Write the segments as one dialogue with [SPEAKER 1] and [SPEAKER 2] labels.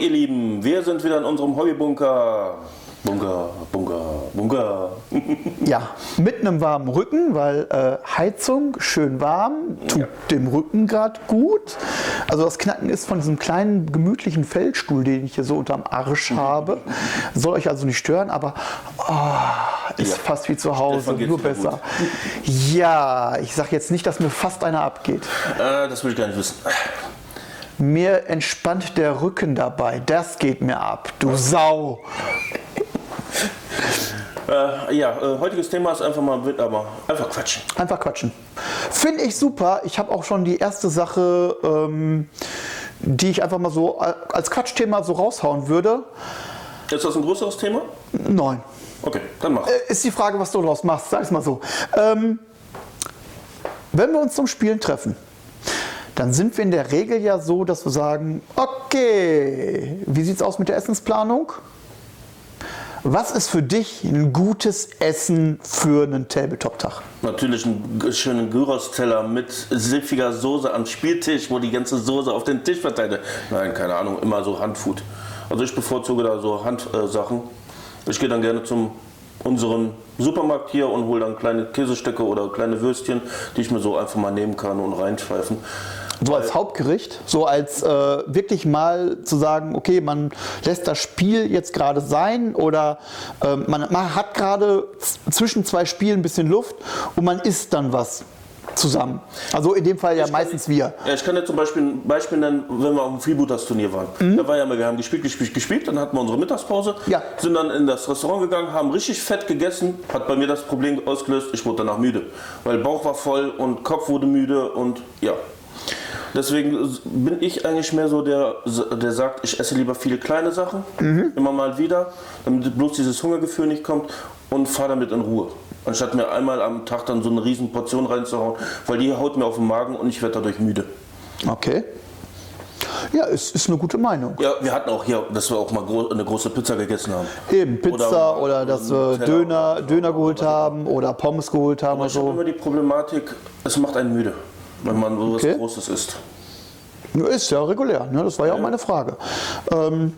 [SPEAKER 1] Ihr Lieben, wir sind wieder in unserem Hobbybunker. Bunker, Bunker, Bunker.
[SPEAKER 2] Ja, mit einem warmen Rücken, weil äh, Heizung schön warm, tut
[SPEAKER 1] Ja.
[SPEAKER 2] dem Rücken gerade gut. Also das Knacken ist von diesem kleinen gemütlichen Feldstuhl, den ich hier so unterm Arsch habe. Soll euch also nicht stören, aber oh, ist
[SPEAKER 1] Ja.
[SPEAKER 2] fast wie zu Hause, nur besser. Ja, ich sag jetzt nicht, dass mir fast einer abgeht.
[SPEAKER 1] Äh, das will ich gar nicht wissen.
[SPEAKER 2] Mir entspannt der Rücken dabei. Das geht mir ab. Du Sau.
[SPEAKER 1] Äh, ja, äh, heutiges Thema ist einfach mal, aber einfach quatschen.
[SPEAKER 2] Einfach quatschen. Finde ich super. Ich habe auch schon die erste Sache, ähm, die ich einfach mal so als Quatschthema so raushauen würde.
[SPEAKER 1] Ist das ein größeres Thema?
[SPEAKER 2] Nein.
[SPEAKER 1] Okay, dann mach.
[SPEAKER 2] Äh, Ist die Frage, was du daraus machst. Sag es mal so. Ähm, wenn wir uns zum Spielen treffen, dann sind wir in der Regel ja so, dass wir sagen, okay, wie sieht's aus mit der Essensplanung? Was ist für dich ein gutes Essen für einen Tabletop-Tag?
[SPEAKER 1] Natürlich einen schönen Gyros-Teller mit siffiger Soße am Spieltisch, wo die ganze Soße auf den Tisch verteilt wird. Nein, keine Ahnung, immer so Handfood. Also ich bevorzuge da so Handsachen. Äh, ich gehe dann gerne zum unseren Supermarkt hier und hole dann kleine Käsestücke oder kleine Würstchen, die ich mir so einfach mal nehmen kann und reinpfeifen.
[SPEAKER 2] So als Hauptgericht, so als äh, wirklich mal zu sagen, okay, man lässt das Spiel jetzt gerade sein oder ähm, man, man hat gerade zwischen zwei Spielen ein bisschen Luft und man isst dann was zusammen. Also in dem Fall ja meistens wir.
[SPEAKER 1] Ja, ich kann dir zum Beispiel ein Beispiel nennen, wenn wir auf dem Freebooters-Turnier waren. Da war ja mal, wir haben gespielt, gespielt, gespielt, dann hatten wir unsere Mittagspause,
[SPEAKER 2] Ja.
[SPEAKER 1] sind dann in das Restaurant gegangen, haben richtig fett gegessen, hat bei mir das Problem ausgelöst, ich wurde danach müde. Weil Bauch war voll und Kopf wurde müde und ja. Deswegen bin ich eigentlich mehr so der, der sagt, ich esse lieber viele kleine Sachen, immer mal wieder, damit bloß dieses Hungergefühl nicht kommt und fahre damit in Ruhe. Anstatt mir einmal am Tag dann so eine riesen Portion reinzuhauen, weil die haut mir auf den Magen und ich werde dadurch müde.
[SPEAKER 2] Okay. Ja, ist, ist eine gute Meinung.
[SPEAKER 1] Ja, wir hatten auch hier, dass wir auch mal gro eine große Pizza gegessen haben.
[SPEAKER 2] Eben Pizza
[SPEAKER 1] Oder-
[SPEAKER 2] oder, dass wir Döner, Döner geholt haben oder Pommes geholt haben
[SPEAKER 1] Aber ich habe
[SPEAKER 2] so.
[SPEAKER 1] immer die Problematik, es macht einen müde, wenn man so was
[SPEAKER 2] Okay.
[SPEAKER 1] Großes isst.
[SPEAKER 2] Ist ja regulär, ne? das war ja auch meine Frage. Ähm,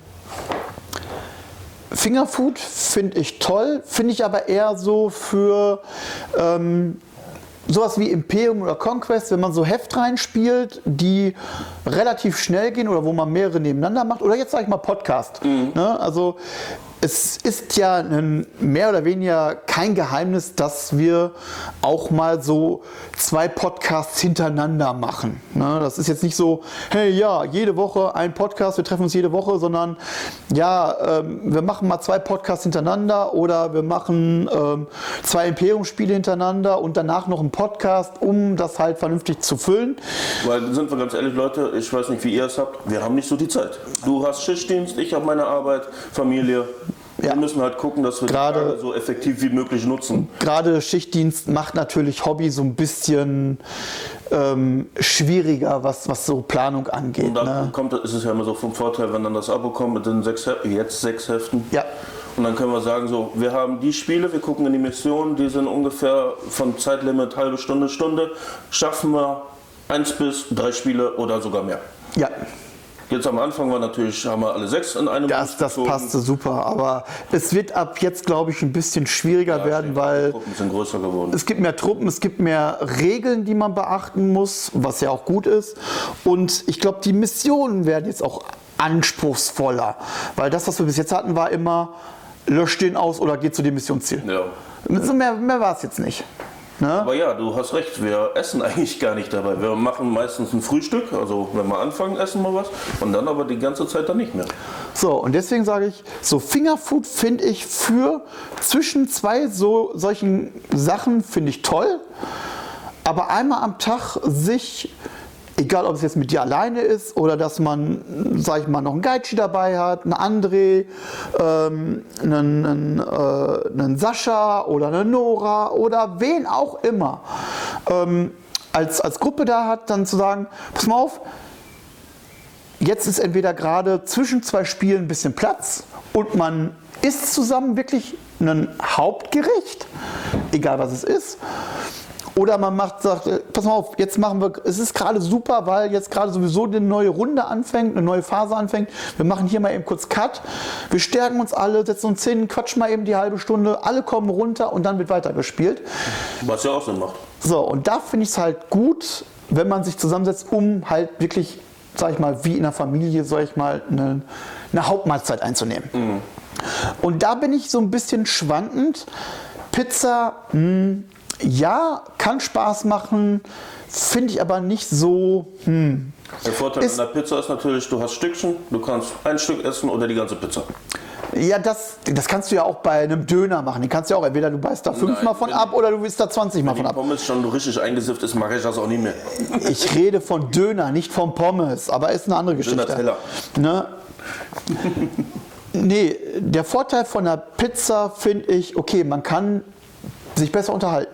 [SPEAKER 2] Fingerfood finde ich toll, finde ich aber eher so für ähm, sowas wie Imperium oder Conquest, wenn man so Heft reinspielt, die relativ schnell gehen oder wo man mehrere nebeneinander macht. Oder jetzt sage ich mal Podcast. Ne? Also es ist ja ein, mehr oder weniger kein Geheimnis, dass wir auch mal so zwei Podcasts hintereinander machen. Ne? Das ist jetzt nicht so, hey ja, jede Woche ein Podcast, wir treffen uns jede Woche, sondern ja, ähm, wir machen mal zwei Podcasts hintereinander oder wir machen ähm, zwei Imperium-Spiele hintereinander und danach noch einen Podcast, um das halt vernünftig zu füllen.
[SPEAKER 1] Weil, sind wir ganz ehrlich, Leute, ich weiß nicht, wie ihr es habt, wir haben nicht so die Zeit. Du hast Schichtdienst, ich habe meine Arbeit, Familie.
[SPEAKER 2] Ja.
[SPEAKER 1] Wir müssen halt gucken, dass wir
[SPEAKER 2] Gerade-
[SPEAKER 1] so effektiv wie möglich nutzen.
[SPEAKER 2] Gerade Schichtdienst macht natürlich Hobby so ein bisschen ähm, schwieriger, was, was so Planung angeht.
[SPEAKER 1] Und dann
[SPEAKER 2] Ne?
[SPEAKER 1] kommt, ist es ja immer so vom Vorteil, wenn dann das Abo kommt mit den sechs, jetzt sechs Heften.
[SPEAKER 2] Ja.
[SPEAKER 1] Und dann können wir sagen, so, wir haben die Spiele, wir gucken in die Mission, die sind ungefähr von Zeitlimit halbe Stunde, Stunde. Schaffen wir eins bis drei Spiele oder sogar mehr.
[SPEAKER 2] Ja,
[SPEAKER 1] Jetzt am Anfang war natürlich, haben wir alle sechs in einem
[SPEAKER 2] das, das passte super. Aber es wird ab jetzt, glaube ich, ein bisschen schwieriger
[SPEAKER 1] Ja,
[SPEAKER 2] werden,
[SPEAKER 1] die
[SPEAKER 2] weil
[SPEAKER 1] Gruppen sind größer geworden.
[SPEAKER 2] es gibt mehr Truppen, es gibt mehr Regeln, die man beachten muss, was ja auch gut ist. Und ich glaube, die Missionen werden jetzt auch anspruchsvoller. Weil das, was wir bis jetzt hatten, war immer, lösch den aus oder geh zu dem Missionsziel.
[SPEAKER 1] Ja.
[SPEAKER 2] So mehr mehr war es jetzt nicht. Ne?
[SPEAKER 1] Aber ja, du hast recht, wir essen eigentlich gar nicht dabei. Wir machen meistens ein Frühstück, also wenn wir anfangen, essen wir was und dann aber die ganze Zeit dann nicht mehr.
[SPEAKER 2] So, und deswegen sage ich, so Fingerfood finde ich für zwischen zwei so solchen Sachen finde ich toll. Aber einmal am Tag sich, egal ob es jetzt mit dir alleine ist oder dass man, sag ich mal, noch einen Geichi dabei hat, einen André, ähm, einen, einen, äh, einen Sascha oder eine Nora oder wen auch immer, ähm, als, als Gruppe da hat, dann zu sagen, pass mal auf, Jetzt ist entweder gerade zwischen zwei Spielen ein bisschen Platz und man isst zusammen wirklich ein Hauptgericht, egal was es ist. Oder man macht, sagt, äh, pass mal auf, jetzt machen wir, es ist gerade super, weil jetzt gerade sowieso eine neue Runde anfängt, eine neue Phase anfängt. Wir machen hier mal eben kurz Cut. Wir stärken uns alle, setzen uns hin, quatschen mal eben die halbe Stunde, alle kommen runter und dann wird weitergespielt.
[SPEAKER 1] Was ja auch Sinn macht.
[SPEAKER 2] So, und da finde ich es halt gut, wenn man sich zusammensetzt, um halt wirklich, sag ich mal, wie in der Familie, sag ich mal, eine, eine Hauptmahlzeit einzunehmen. Und da bin ich so ein bisschen schwankend. Pizza, mh, ja, kann Spaß machen, finde ich aber nicht so. Hm.
[SPEAKER 1] Der Vorteil
[SPEAKER 2] Ist-
[SPEAKER 1] an der Pizza ist natürlich, du hast Stückchen, du kannst ein Stück essen oder die ganze Pizza.
[SPEAKER 2] Ja, das, das kannst du ja auch bei einem Döner machen. Den kannst du ja auch, entweder du beißt da fünfmal von
[SPEAKER 1] wenn-
[SPEAKER 2] ab oder du isst da 20 Mal
[SPEAKER 1] Wenn
[SPEAKER 2] von ab.
[SPEAKER 1] Pommes schon richtig eingesifft ist, mache ich das auch nicht mehr.
[SPEAKER 2] Ich rede von Döner, nicht von Pommes, aber ist eine andere Geschichte.
[SPEAKER 1] Döner-Teller.
[SPEAKER 2] Ne? nee, der Vorteil von der Pizza finde ich, okay, man kann sich besser unterhalten.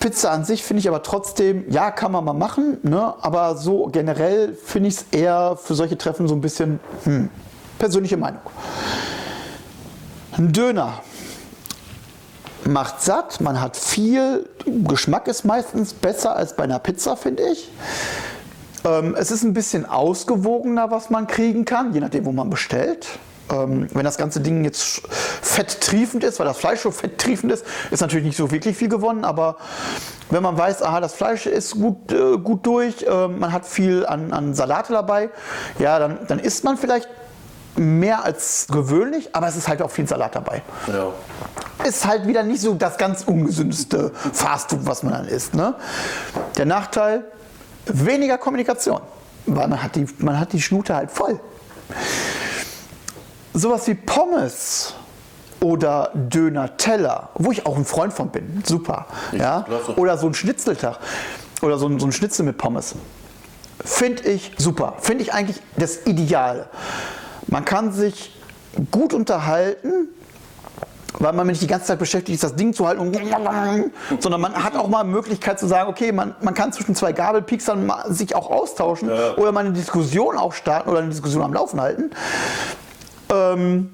[SPEAKER 2] Pizza an sich finde ich aber trotzdem, ja, kann man mal machen, ne? aber so generell finde ich es eher für solche Treffen so ein bisschen hm, persönliche Meinung. Ein Döner macht satt, man hat viel, Geschmack ist meistens besser als bei einer Pizza, finde ich. Ähm, es ist ein bisschen ausgewogener, was man kriegen kann, je nachdem, wo man bestellt. Ähm, wenn das ganze Ding jetzt fetttriefend ist, weil das Fleisch so fetttriefend ist, ist natürlich nicht so wirklich viel gewonnen. Aber wenn man weiß, aha, das Fleisch ist gut, äh, gut durch, äh, man hat viel an, an Salate dabei, ja, dann, dann isst man vielleicht mehr als gewöhnlich, aber es ist halt auch viel Salat dabei
[SPEAKER 1] Ja.
[SPEAKER 2] ist halt wieder nicht so das ganz ungesündeste Fastfood, was man dann isst. Ne? Der Nachteil, weniger Kommunikation. Weil man hat, die, man hat die Schnute halt voll. Sowas wie Pommes oder Döner-Teller, wo ich auch ein Freund von bin, super. Ja? Oder so ein Schnitzeltag oder so ein, so ein Schnitzel mit Pommes. Finde ich super. Finde ich eigentlich das Ideale. Man kann sich gut unterhalten, weil man nicht die ganze Zeit beschäftigt ist, das Ding zu halten, sondern man hat auch mal Möglichkeit zu sagen, okay, man, man kann zwischen zwei Gabelpieksern sich auch austauschen
[SPEAKER 1] Ja.
[SPEAKER 2] oder mal eine Diskussion auch starten oder eine Diskussion am Laufen halten. Ähm,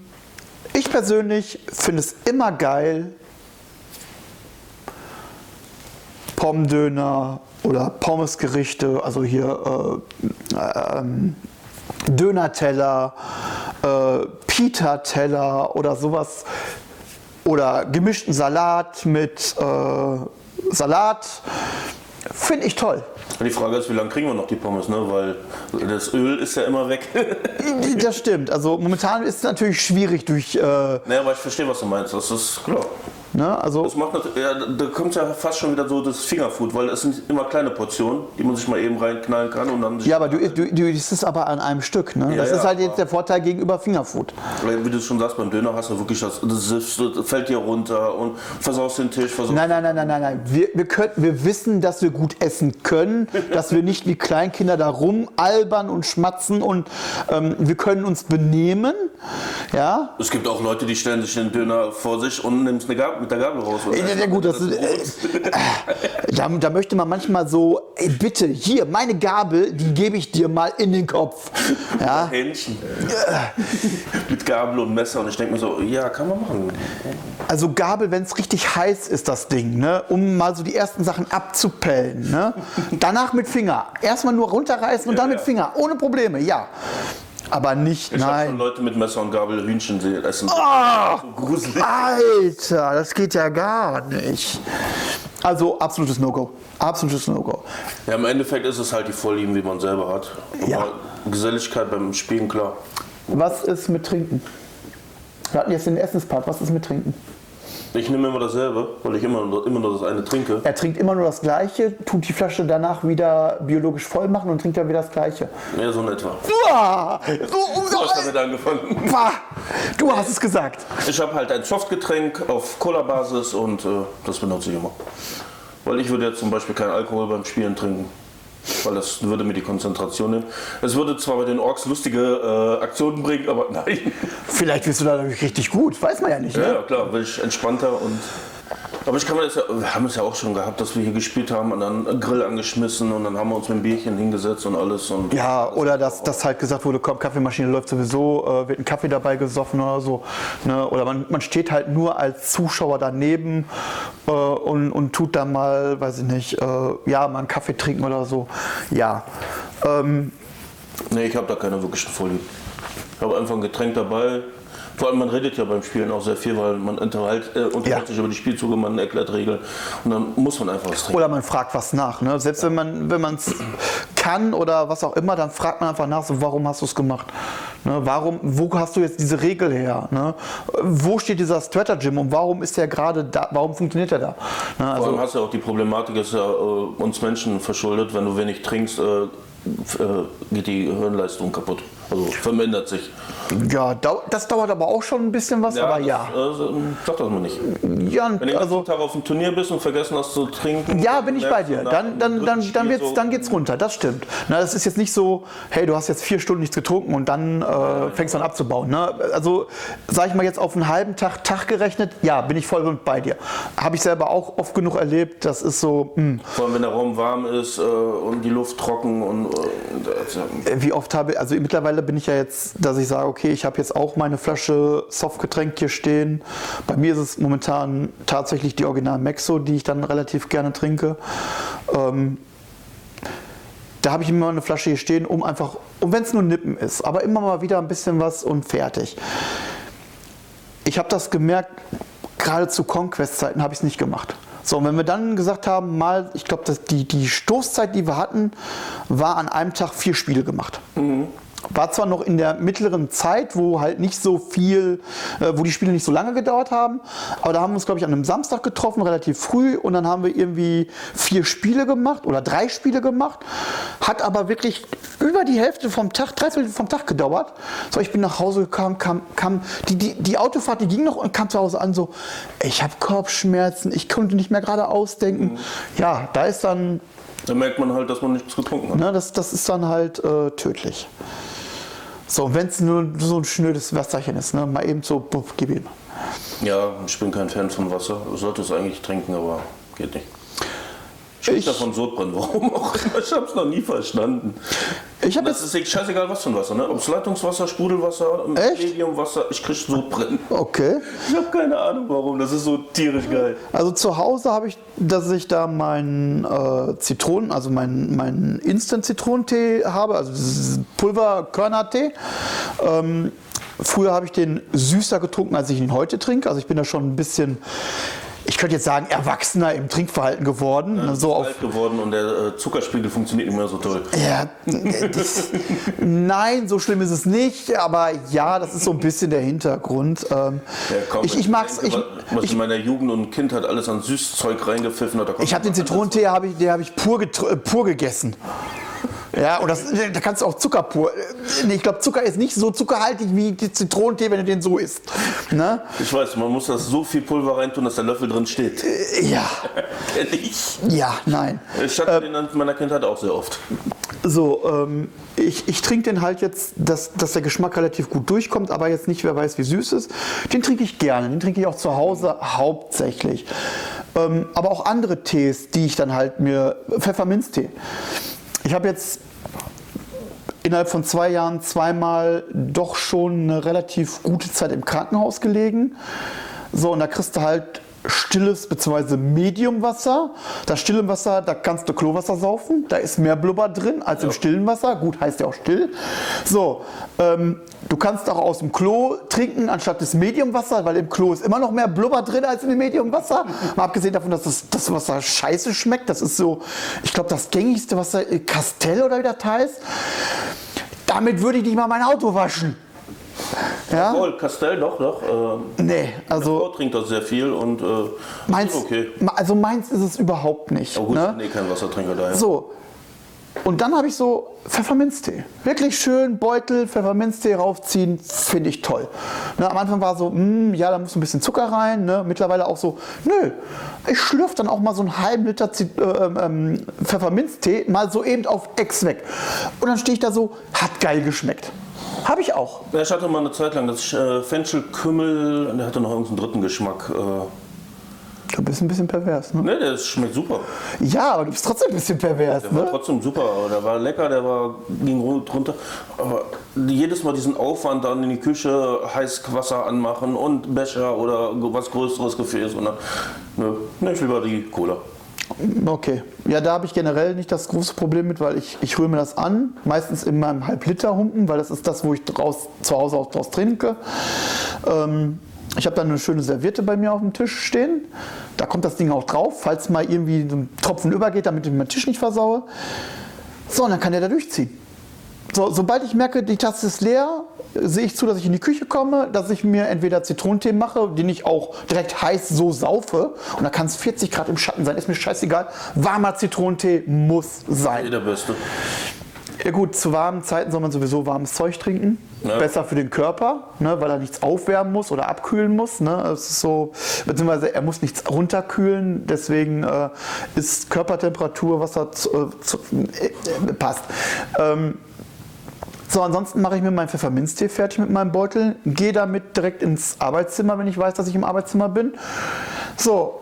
[SPEAKER 2] ich persönlich finde es immer geil, Pommdöner oder Pommesgerichte, also hier äh, ähm, Dönerteller, äh, Pita-Teller oder sowas oder gemischten Salat mit äh, Salat. Finde ich toll.
[SPEAKER 1] Die Frage ist, wie lange kriegen wir noch die Pommes, ne? Weil das Öl ist ja immer weg.
[SPEAKER 2] Das stimmt. Also momentan ist es natürlich schwierig durch. Äh,
[SPEAKER 1] naja, aber ich verstehe, was du meinst. Das ist klar.
[SPEAKER 2] Ne, also
[SPEAKER 1] Das macht ja, da kommt ja fast schon wieder so das Fingerfood, weil es sind immer kleine Portionen, die man sich mal eben reinknallen kann und dann sich,
[SPEAKER 2] ja, aber du, du, du isst es aber an einem Stück. Ne?
[SPEAKER 1] Ja,
[SPEAKER 2] das
[SPEAKER 1] ja,
[SPEAKER 2] ist halt jetzt der Vorteil gegenüber Fingerfood.
[SPEAKER 1] Wie du schon sagst, beim Döner hast du wirklich das, das, fällt dir runter und versaust den Tisch, versaust
[SPEAKER 2] Nein, nein, nein, nein, nein, nein. Wir, wir, können, wir wissen, dass wir gut essen können, dass wir nicht wie Kleinkinder da rumalbern und schmatzen und ähm, wir können uns benehmen. Ja,
[SPEAKER 1] Es gibt auch Leute, die stellen sich den Döner vor sich und nehmen es eine Gabel, mit der Gabel raus. oder?
[SPEAKER 2] Ja, ja gut, das ist, äh, da, da möchte man manchmal so, ey, bitte, hier, meine Gabel, die gebe ich dir mal in den Kopf. Ja,
[SPEAKER 1] Hähnchen. mit Gabel und Messer und ich denke mir so, ja, kann man machen.
[SPEAKER 2] also Gabel, wenn es richtig heiß ist, das Ding, ne, um mal so die ersten Sachen abzupellen. Ne? Danach mit Finger. Erstmal nur runterreißen und dann mit
[SPEAKER 1] ja.
[SPEAKER 2] Finger, ohne Probleme, ja. Aber nicht,
[SPEAKER 1] Ich habe schon
[SPEAKER 2] nein.
[SPEAKER 1] Leute mit Messer und Gabel Hühnchen sehen essen.
[SPEAKER 2] Ah!
[SPEAKER 1] So gruselig.
[SPEAKER 2] Alter, das geht ja gar nicht. Also absolutes No-Go. Absolutes No-Go.
[SPEAKER 1] Ja, im Endeffekt ist es halt die Vorlieben, wie man selber hat.
[SPEAKER 2] Ja.
[SPEAKER 1] Aber Geselligkeit beim Spielen, klar.
[SPEAKER 2] Was ist mit Trinken? Wir hatten jetzt den Essenspart. Was ist mit Trinken?
[SPEAKER 1] Ich nehme immer dasselbe, weil ich immer, nur- immer nur das eine trinke.
[SPEAKER 2] Er trinkt immer nur das Gleiche, tut die Flasche danach wieder biologisch voll machen und trinkt dann wieder das Gleiche.
[SPEAKER 1] Ja, so in etwa.
[SPEAKER 2] Uah, so,
[SPEAKER 1] Du hast damit angefangen.
[SPEAKER 2] Pah, du hast es gesagt.
[SPEAKER 1] Ich habe halt ein Softgetränk auf Cola-Basis und äh, das benutze ich immer. Weil ich würde jetzt zum Beispiel keinen Alkohol beim Spielen trinken. Weil das würde mir die Konzentration nehmen. Es würde zwar bei den Orks lustige äh, Aktionen bringen, aber nein.
[SPEAKER 2] Vielleicht wirst du dadurch richtig gut, weiß man ja nicht.
[SPEAKER 1] Ja,
[SPEAKER 2] Ne?
[SPEAKER 1] ja, klar, will ich entspannter und Aber ich kann mir das ja, wir haben es ja auch schon gehabt, dass wir hier gespielt haben und dann einen Grill angeschmissen und dann haben wir uns mit dem Bierchen hingesetzt und alles. Und
[SPEAKER 2] Ja, oder dass, dass halt gesagt wurde, komm, Kaffeemaschine läuft sowieso, äh, wird ein Kaffee dabei gesoffen oder so. Ne? Oder man, man steht halt nur als Zuschauer daneben äh, und, und tut dann mal, weiß ich nicht, äh, ja, mal einen Kaffee trinken oder so. Ja. Ähm,
[SPEAKER 1] Nee, ich habe da keine wirklichen Vorlieben. Ich habe einfach ein Getränk dabei. Vor allem, man redet ja beim Spielen auch sehr viel, weil man unterhält, äh, unterhält
[SPEAKER 2] Ja.
[SPEAKER 1] sich über die Spielzüge, man erklärt Regeln und dann muss man einfach was trinken.
[SPEAKER 2] Oder man fragt was nach. Ne? Selbst wenn man wenn es kann oder was auch immer, dann fragt man einfach nach, so, warum hast du es gemacht? Ne? Warum, wo hast du jetzt diese Regel her? Ne? Wo steht dieser Strategy und warum ist der gerade da? Warum funktioniert der da? Ne?
[SPEAKER 1] Vor allem
[SPEAKER 2] Also,
[SPEAKER 1] hast du ja auch die Problematik, ist ja äh, uns Menschen verschuldet, wenn du wenig trinkst, äh, äh, geht die Hirnleistung kaputt. Also vermindert sich.
[SPEAKER 2] ja, das dauert aber auch schon ein bisschen was, aber
[SPEAKER 1] das,
[SPEAKER 2] ja.
[SPEAKER 1] Äh, sag das mal nicht.
[SPEAKER 2] Ja,
[SPEAKER 1] Wenn du
[SPEAKER 2] also,
[SPEAKER 1] Tag auf dem Turnier bist und vergessen hast zu trinken.
[SPEAKER 2] Ja, bin ich bei dir. Dann, dann, dann, dann, geht's,
[SPEAKER 1] so,
[SPEAKER 2] dann geht's runter, das stimmt. Na, das ist jetzt nicht so, hey, du hast jetzt vier Stunden nichts getrunken und dann äh, fängst du an abzubauen. Ne? Also, sag ich mal jetzt auf einen halben Tag, Tag gerechnet, ja, bin ich voll und bei dir. Habe ich selber auch oft genug erlebt, das ist so, hm,
[SPEAKER 1] Vor allem, wenn der Raum warm ist äh, und die Luft trocken und. Äh, äh,
[SPEAKER 2] wie oft habe also mittlerweile bin ich ja jetzt, dass ich sage, okay, ich habe jetzt auch meine Flasche Softgetränk hier stehen. Bei mir ist es momentan tatsächlich die Original Mexo, die ich dann relativ gerne trinke. Ähm, da habe ich immer eine Flasche hier stehen, um einfach, und wenn es nur Nippen ist, aber immer mal wieder ein bisschen was und fertig. Ich habe das gemerkt, gerade zu Conquest-Zeiten habe ich es nicht gemacht. So, und wenn wir dann gesagt haben, mal, ich glaube, die, die Stoßzeit, die wir hatten, war an einem Tag vier Spiele gemacht. War zwar noch in der mittleren Zeit, wo halt nicht so viel, äh, wo die Spiele nicht so lange gedauert haben, aber da haben wir uns, glaube ich, an einem Samstag getroffen, relativ früh, und dann haben wir irgendwie vier Spiele gemacht oder drei Spiele gemacht. Hat aber wirklich über die Hälfte vom Tag, drei Viertel vom Tag gedauert. So, ich bin nach Hause gekommen, kam, kam die, die, die Autofahrt, die ging noch und kam zu Hause an, so, ich habe Kopfschmerzen, ich konnte nicht mehr gerade ausdenken. Ja, da ist dann
[SPEAKER 1] da merkt man halt, dass man nichts getrunken hat.
[SPEAKER 2] Ne, das, das ist dann halt äh, tödlich. So, wenn es nur so ein schnödes Wasserchen ist, ne, mal eben so, buff, gib ihm.
[SPEAKER 1] Ja, ich bin kein Fan von Wasser. Ich sollte es eigentlich trinken, aber geht nicht. Ich
[SPEAKER 2] Ich-
[SPEAKER 1] davon Sodbrennen, warum auch immer. Ich hab's noch nie verstanden.
[SPEAKER 2] Ich habe
[SPEAKER 1] Das
[SPEAKER 2] jetzt,
[SPEAKER 1] ist scheißegal, was für ein Wasser, ne? Ob es Leitungswasser, Sprudelwasser,
[SPEAKER 2] Echt?
[SPEAKER 1] Mediumwasser, ich krieg Sodbrennen.
[SPEAKER 2] okay.
[SPEAKER 1] Ich habe keine Ahnung warum, das ist so tierisch geil.
[SPEAKER 2] Also zu Hause habe ich, dass ich da meinen äh, Zitronen, also meinen meinen Instant-Zitronentee habe, also Pulverkörnertee. Ähm, früher habe ich den süßer getrunken, als ich ihn heute trinke. Also ich bin da schon ein bisschen, ich könnte jetzt sagen, erwachsener im Trinkverhalten geworden. ne, so auf
[SPEAKER 1] alt geworden und der äh, Zuckerspiegel funktioniert nicht mehr so toll.
[SPEAKER 2] Ja, das, nein, so schlimm ist es nicht, aber ja, das ist so ein bisschen der Hintergrund. Ähm,
[SPEAKER 1] Ja, komm,
[SPEAKER 2] ich, ich mag's. Ich,
[SPEAKER 1] was
[SPEAKER 2] ich,
[SPEAKER 1] in meiner Jugend und Kindheit alles an Süßzeug reingepfiffen hat.
[SPEAKER 2] ich habe den Zitronentee, hab ich, den habe ich pur, äh, pur gegessen. Ja, und das, da kannst du auch Zucker pur. äh, Nee, ich glaube, Zucker ist nicht so zuckerhaltig wie die Zitronentee, wenn du den so isst. Ne?
[SPEAKER 1] Ich weiß, man muss da so viel Pulver reintun, dass der Löffel drin steht.
[SPEAKER 2] Ja,
[SPEAKER 1] Kenn ich.
[SPEAKER 2] ja, nein.
[SPEAKER 1] Ich hatte den in meiner Kindheit auch sehr oft.
[SPEAKER 2] So, ähm, ich, ich trinke den halt jetzt, dass, dass der Geschmack relativ gut durchkommt, aber jetzt nicht, wer weiß, wie süß ist. Den trinke ich gerne. Den trinke ich auch zu Hause hauptsächlich. Ähm, aber auch andere Tees, die ich dann halt mir. Pfefferminztee. Ich habe jetzt innerhalb von zwei Jahren zweimal doch schon eine relativ gute Zeit im Krankenhaus gelegen. So, und da kriegst du halt stilles bzw. Mediumwasser. Das stille Wasser, da kannst du Klowasser saufen. Da ist mehr Blubber drin als im stillen Wasser. Gut, heißt ja auch still. So, ähm, du kannst auch aus dem Klo trinken anstatt des Mediumwasser, weil im Klo ist immer noch mehr Blubber drin als im Mediumwasser. Mal abgesehen davon, dass das, das Wasser scheiße schmeckt. Das ist so, ich glaube, das gängigste Wasser, äh, Castell oder wie das heißt. Damit würde ich nicht mal mein Auto waschen. Ja?
[SPEAKER 1] Voll, Castell, doch, doch. Äh,
[SPEAKER 2] Nee, also
[SPEAKER 1] Frau trinkt das sehr viel und äh,
[SPEAKER 2] meins,
[SPEAKER 1] ist okay.
[SPEAKER 2] also meins ist es überhaupt nicht.
[SPEAKER 1] Aber gut,
[SPEAKER 2] ne?
[SPEAKER 1] nee, kein Wassertrinker daher.
[SPEAKER 2] So. Und dann habe ich so Pfefferminztee. Wirklich schön Beutel, Pfefferminztee raufziehen, finde ich toll. Ne, am Anfang war so, mm, ja, da muss ein bisschen Zucker rein. Ne? Mittlerweile auch so, nö, ich schlürfe dann auch mal so einen halben Liter äh, ähm, Pfefferminztee mal so eben auf Ex weg. Und dann stehe ich da so, hat geil geschmeckt. Habe ich auch.
[SPEAKER 1] Ja, Ich hatte mal eine Zeit lang das äh, Fenchel, Kümmel, der hatte noch irgendeinen dritten Geschmack. Äh,
[SPEAKER 2] Du bist ein bisschen pervers, ne?
[SPEAKER 1] Ne, der schmeckt super.
[SPEAKER 2] Ja, aber du bist trotzdem ein bisschen pervers,
[SPEAKER 1] Der war
[SPEAKER 2] ne?
[SPEAKER 1] trotzdem super. Der war lecker, der war, ging runter. Aber jedes Mal diesen Aufwand dann in die Küche, heiß Wasser anmachen und Becher oder was größeres Gefäß. Und dann, ne, ne, ich lieber die Cola.
[SPEAKER 2] Okay. Ja, da habe ich generell nicht das große Problem mit, weil ich, ich rühre mir das an, meistens in meinem Halb-Liter-Humpen, weil das ist das, wo ich draus, zu Hause auch draus trinke. Ähm, ich habe dann eine schöne Serviette bei mir auf dem Tisch stehen. Da kommt das Ding auch drauf, falls mal irgendwie ein Tropfen übergeht, damit ich meinen Tisch nicht versaue. So, und dann kann der da durchziehen. So, sobald ich merke, die Tasse ist leer, sehe ich zu, dass ich in die Küche komme, dass ich mir entweder Zitronentee mache, den ich auch direkt heiß so saufe. Und da kann es 40 Grad im Schatten sein, ist mir scheißegal. Warmer Zitronentee muss sein.
[SPEAKER 1] Der Beste.
[SPEAKER 2] Ja gut, zu warmen Zeiten soll man sowieso warmes Zeug trinken.
[SPEAKER 1] Ja.
[SPEAKER 2] Besser für den Körper, ne, weil er nichts aufwärmen muss oder abkühlen muss. Ne. Es ist so, beziehungsweise er muss nichts runterkühlen. Deswegen äh, ist Körpertemperatur, was da zu, äh, zu, äh, äh, passt. Ähm, so, ansonsten mache ich mir meinen Pfefferminztee fertig mit meinem Beutel, gehe damit direkt ins Arbeitszimmer, wenn ich weiß, dass ich im Arbeitszimmer bin. So,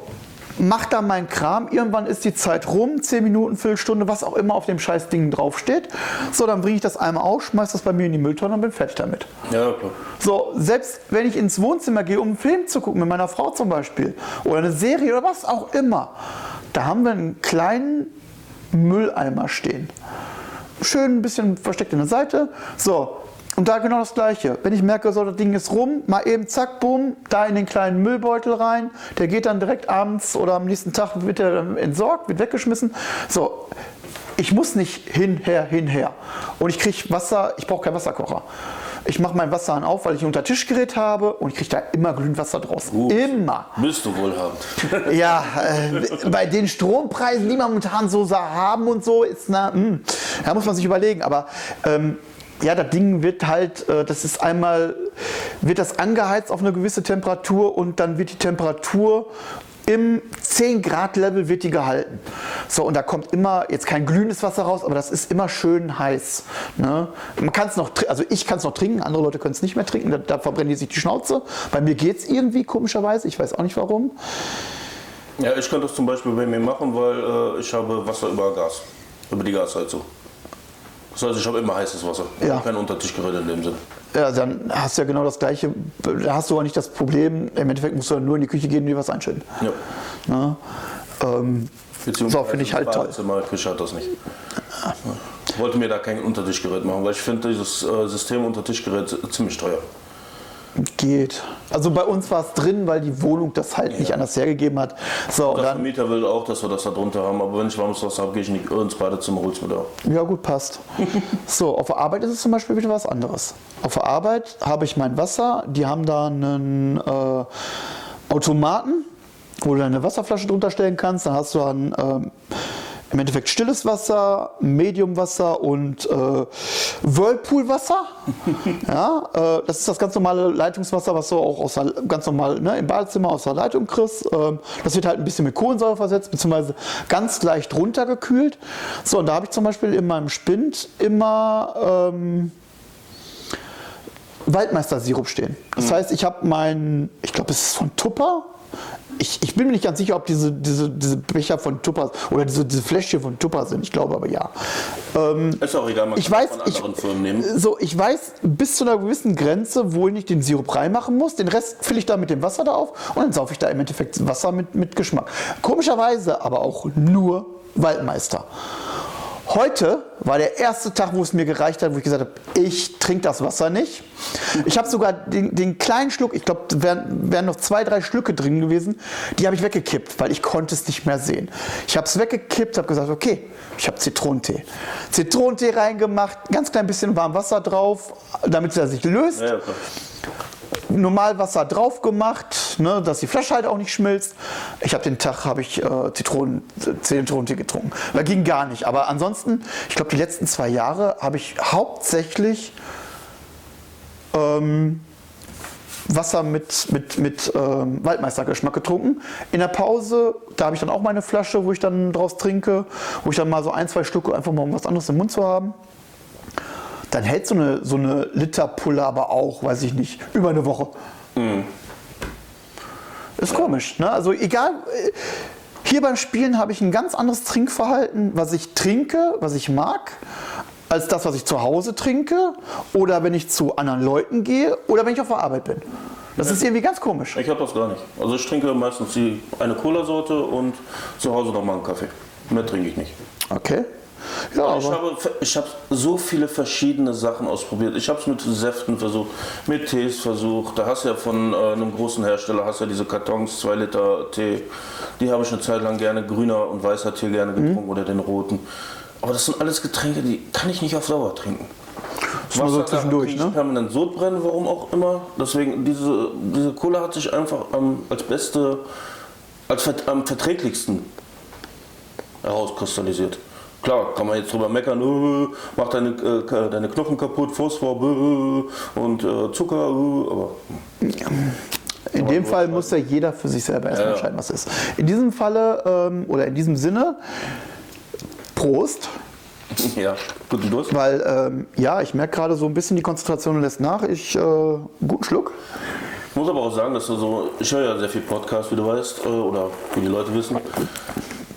[SPEAKER 2] mach da meinen Kram. Irgendwann ist die Zeit rum, 10 Minuten, Viertelstunde, was auch immer auf dem scheiß Ding draufsteht. So, dann bringe ich das einmal aus, schmeiß das bei mir in die Mülltonne und bin fertig damit.
[SPEAKER 1] Ja, klar.
[SPEAKER 2] So, selbst wenn ich ins Wohnzimmer gehe, um einen Film zu gucken, mit meiner Frau zum Beispiel, oder eine Serie oder was auch immer, da haben wir einen kleinen Mülleimer stehen. Schön ein bisschen versteckt in der Seite. So, und da genau das Gleiche. Wenn ich merke, so das Ding ist rum, mal eben zack, bumm, da in den kleinen Müllbeutel rein. Der geht dann direkt abends oder am nächsten Tag wird er entsorgt, wird weggeschmissen. So, ich muss nicht hinher, hinher. Und ich kriege Wasser, ich brauche keinen Wasserkocher. Ich mache mein Wasser an auf, weil ich ein Untertischgerät habe und ich kriege da immer glühend Wasser draus.
[SPEAKER 1] Gut.
[SPEAKER 2] Immer.
[SPEAKER 1] Bist du wohlhabend.
[SPEAKER 2] Ja, äh, bei den Strompreisen, die wir momentan so haben und so, ist na, mh, da muss man sich überlegen. Aber ähm, ja, das Ding wird halt, äh, das ist einmal, wird das angeheizt auf eine gewisse Temperatur und dann wird die Temperatur im 10 Grad Level wird die gehalten. So, und da kommt immer, jetzt kein glühendes Wasser raus, aber das ist immer schön heiß. Ne? Man kann es noch, also ich kann es noch trinken, andere Leute können es nicht mehr trinken, da, da verbrennen die sich die Schnauze. Bei mir geht es irgendwie komischerweise, ich weiß auch nicht warum.
[SPEAKER 1] Ja, ich kann das zum Beispiel bei mir machen, weil äh, ich habe Wasser über Gas. Über die Gasheizung. Das heißt, ich habe immer heißes Wasser.
[SPEAKER 2] Ja.
[SPEAKER 1] Kein Untertischgerät in dem Sinne.
[SPEAKER 2] Ja, dann hast du ja genau das Gleiche. Da hast du aber nicht das Problem, im Endeffekt musst du nur in die Küche gehen und dir was einschütten.
[SPEAKER 1] Ja.
[SPEAKER 2] Ne? Ähm, so, finde ich halt toll.
[SPEAKER 1] Küche hat das nicht. Ich wollte mir da kein Untertischgerät machen, weil ich finde dieses äh, System Untertischgerät ziemlich teuer.
[SPEAKER 2] Geht. Also bei uns war es drin, weil die Wohnung das halt nicht anders hergegeben hat. So, und
[SPEAKER 1] Der
[SPEAKER 2] dann,
[SPEAKER 1] Vermieter will auch, dass wir das da drunter haben, aber wenn ich warmes Wasser habe, gehe ich nicht ins Badezimmer, hol's mir da.
[SPEAKER 2] ja gut, passt. so, auf der Arbeit ist es zum Beispiel wieder was anderes. Auf der Arbeit habe ich mein Wasser, die haben da einen äh, Automaten, wo du deine Wasserflasche drunter stellen kannst. Dann hast du dann ähm, im Endeffekt stilles Wasser, Mediumwasser und äh, Whirlpoolwasser. ja, äh, das ist das ganz normale Leitungswasser, was du auch aus der, ganz normal ne, im Badezimmer aus der Leitung kriegst. Ähm, das wird halt ein bisschen mit Kohlensäure versetzt, beziehungsweise ganz leicht runtergekühlt. So, und da habe ich zum Beispiel in meinem Spind immer ähm, Waldmeister-Sirup stehen. Das heißt, ich habe meinen, ich glaube, es ist von Tupper. Ich, ich bin mir nicht ganz sicher, ob diese, diese, diese Becher von Tupper oder diese, diese Fläschchen von Tupper sind. Ich glaube aber ja. Ähm,
[SPEAKER 1] Ist auch egal, man
[SPEAKER 2] ich
[SPEAKER 1] kann
[SPEAKER 2] weiß,
[SPEAKER 1] von
[SPEAKER 2] ich,
[SPEAKER 1] anderen Firmen nehmen.
[SPEAKER 2] so, ich weiß bis zu einer gewissen Grenze, wo ich nicht den Sirup reinmachen muss. Den Rest fülle ich da mit dem Wasser da auf und dann saufe ich da im Endeffekt Wasser mit, mit Geschmack. Komischerweise aber auch nur Waldmeister. Heute war der erste Tag, wo es mir gereicht hat, wo ich gesagt habe, ich trinke das Wasser nicht. Ich habe sogar den, den kleinen Schluck, ich glaube, wären, wären noch zwei, drei Schlücke drin gewesen, die habe ich weggekippt, weil ich konnte es nicht mehr sehen. Ich habe es weggekippt, habe gesagt, okay, ich habe Zitronentee. Zitronentee reingemacht, ganz klein bisschen warm Wasser drauf, damit er sich löst
[SPEAKER 1] Ja, klar.
[SPEAKER 2] Normal Wasser drauf gemacht, ne, dass die Flasche halt auch nicht schmilzt. Ich habe den Tag habe ich äh, Zitronen, Zitronentee getrunken. Da ging gar nicht. Aber ansonsten, ich glaube, die letzten zwei Jahre habe ich hauptsächlich ähm, Wasser mit, mit, mit ähm, Waldmeistergeschmack getrunken. In der Pause, da habe ich dann auch meine Flasche, wo ich dann draus trinke, wo ich dann mal so ein, zwei Stücke einfach mal um was anderes im Mund zu haben. Dann hält so eine, so eine Literpulle aber auch, weiß ich nicht, über eine Woche. Das ist komisch. Ne? Also egal. äh, Hier beim Spielen habe ich ein ganz anderes Trinkverhalten, was ich trinke, was ich mag, als das, was ich zu Hause trinke oder wenn ich zu anderen Leuten gehe oder wenn ich auf der Arbeit bin. Das ist irgendwie ganz komisch.
[SPEAKER 1] Ich habe das gar nicht. Also ich trinke meistens die, eine Cola-Sorte und zu Hause nochmal einen Kaffee. Mehr trinke ich nicht.
[SPEAKER 2] Okay. Ja,
[SPEAKER 1] Ich
[SPEAKER 2] aber
[SPEAKER 1] habe, ich habe so viele verschiedene Sachen ausprobiert. Ich habe es mit Säften versucht, mit Tees versucht. Da hast du ja von äh, einem großen Hersteller hast ja diese Kartons, 2 Liter Tee. Die habe ich eine Zeit lang gerne, grüner und weißer Tee gerne
[SPEAKER 2] Mhm.
[SPEAKER 1] getrunken oder den roten. Aber das sind alles Getränke, die kann ich nicht auf Dauer trinken.
[SPEAKER 2] so
[SPEAKER 1] Wasser, da
[SPEAKER 2] zwischendurch,
[SPEAKER 1] ich
[SPEAKER 2] ne?
[SPEAKER 1] permanent Sodbrennen, warum auch immer. Deswegen, diese, diese Cola hat sich einfach ähm, als beste, als am verträglichsten herauskristallisiert. Klar, kann man jetzt drüber meckern, äh, mach deine, äh, deine Knochen kaputt, Phosphor äh, und äh, Zucker, äh, aber
[SPEAKER 2] in dem Fall muss ja jeder für sich selber erstmal
[SPEAKER 1] Ja,
[SPEAKER 2] entscheiden, was ist. In diesem Falle ähm, oder in diesem Sinne, Prost.
[SPEAKER 1] ja, guten Durst.
[SPEAKER 2] Weil, ähm, ja, ich merke gerade so ein bisschen, die Konzentration lässt nach. Ich, äh, guten Schluck.
[SPEAKER 1] Ich muss aber auch sagen, dass du so, ich höre ja sehr viel Podcast, wie du weißt, äh, oder wie die Leute wissen.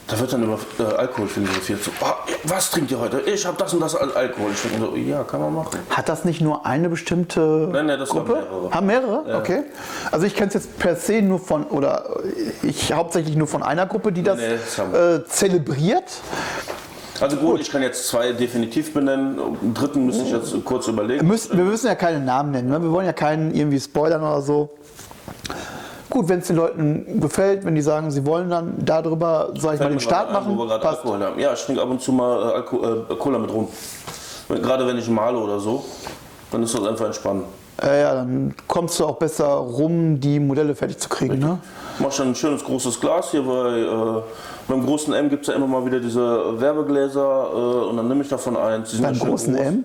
[SPEAKER 1] Da wird dann über äh, Alkohol philosophiert. So, ah, was trinkt ihr heute? Ich habe das und das als Alkohol. Ich denke so, ja, kann man machen.
[SPEAKER 2] Hat das nicht nur eine bestimmte
[SPEAKER 1] Nein, nein, das
[SPEAKER 2] Gruppe?
[SPEAKER 1] mehrere.
[SPEAKER 2] Haben mehrere? Okay. Also ich kenne es jetzt per se nur von, oder ich hauptsächlich nur von einer Gruppe, die das,
[SPEAKER 1] Nee, das wir.
[SPEAKER 2] äh, zelebriert.
[SPEAKER 1] Also gut, ich kann jetzt zwei definitiv benennen. Einen dritten müsste ich jetzt kurz überlegen.
[SPEAKER 2] Müssen, wir müssen ja keine Namen nennen. Ne? Wir wollen ja keinen irgendwie spoilern oder so. Gut, wenn es den Leuten gefällt, wenn die sagen, sie wollen dann darüber, sag ich mal, den Start machen.
[SPEAKER 1] Gerade
[SPEAKER 2] passt.
[SPEAKER 1] Alkohol haben. Ja, ich trinke ab und zu mal äh, Alko äh, Cola mit rum. Gerade wenn ich male oder so, dann ist das einfach entspannend.
[SPEAKER 2] Äh, ja, dann kommst du auch besser rum, die Modelle fertig zu kriegen. Ne?
[SPEAKER 1] Mach schon ein schönes großes Glas hier bei äh, beim großen M gibt es ja immer mal wieder diese Werbegläser äh, und dann nehme ich davon eins. Die sind
[SPEAKER 2] Beim großen
[SPEAKER 1] groß.
[SPEAKER 2] M?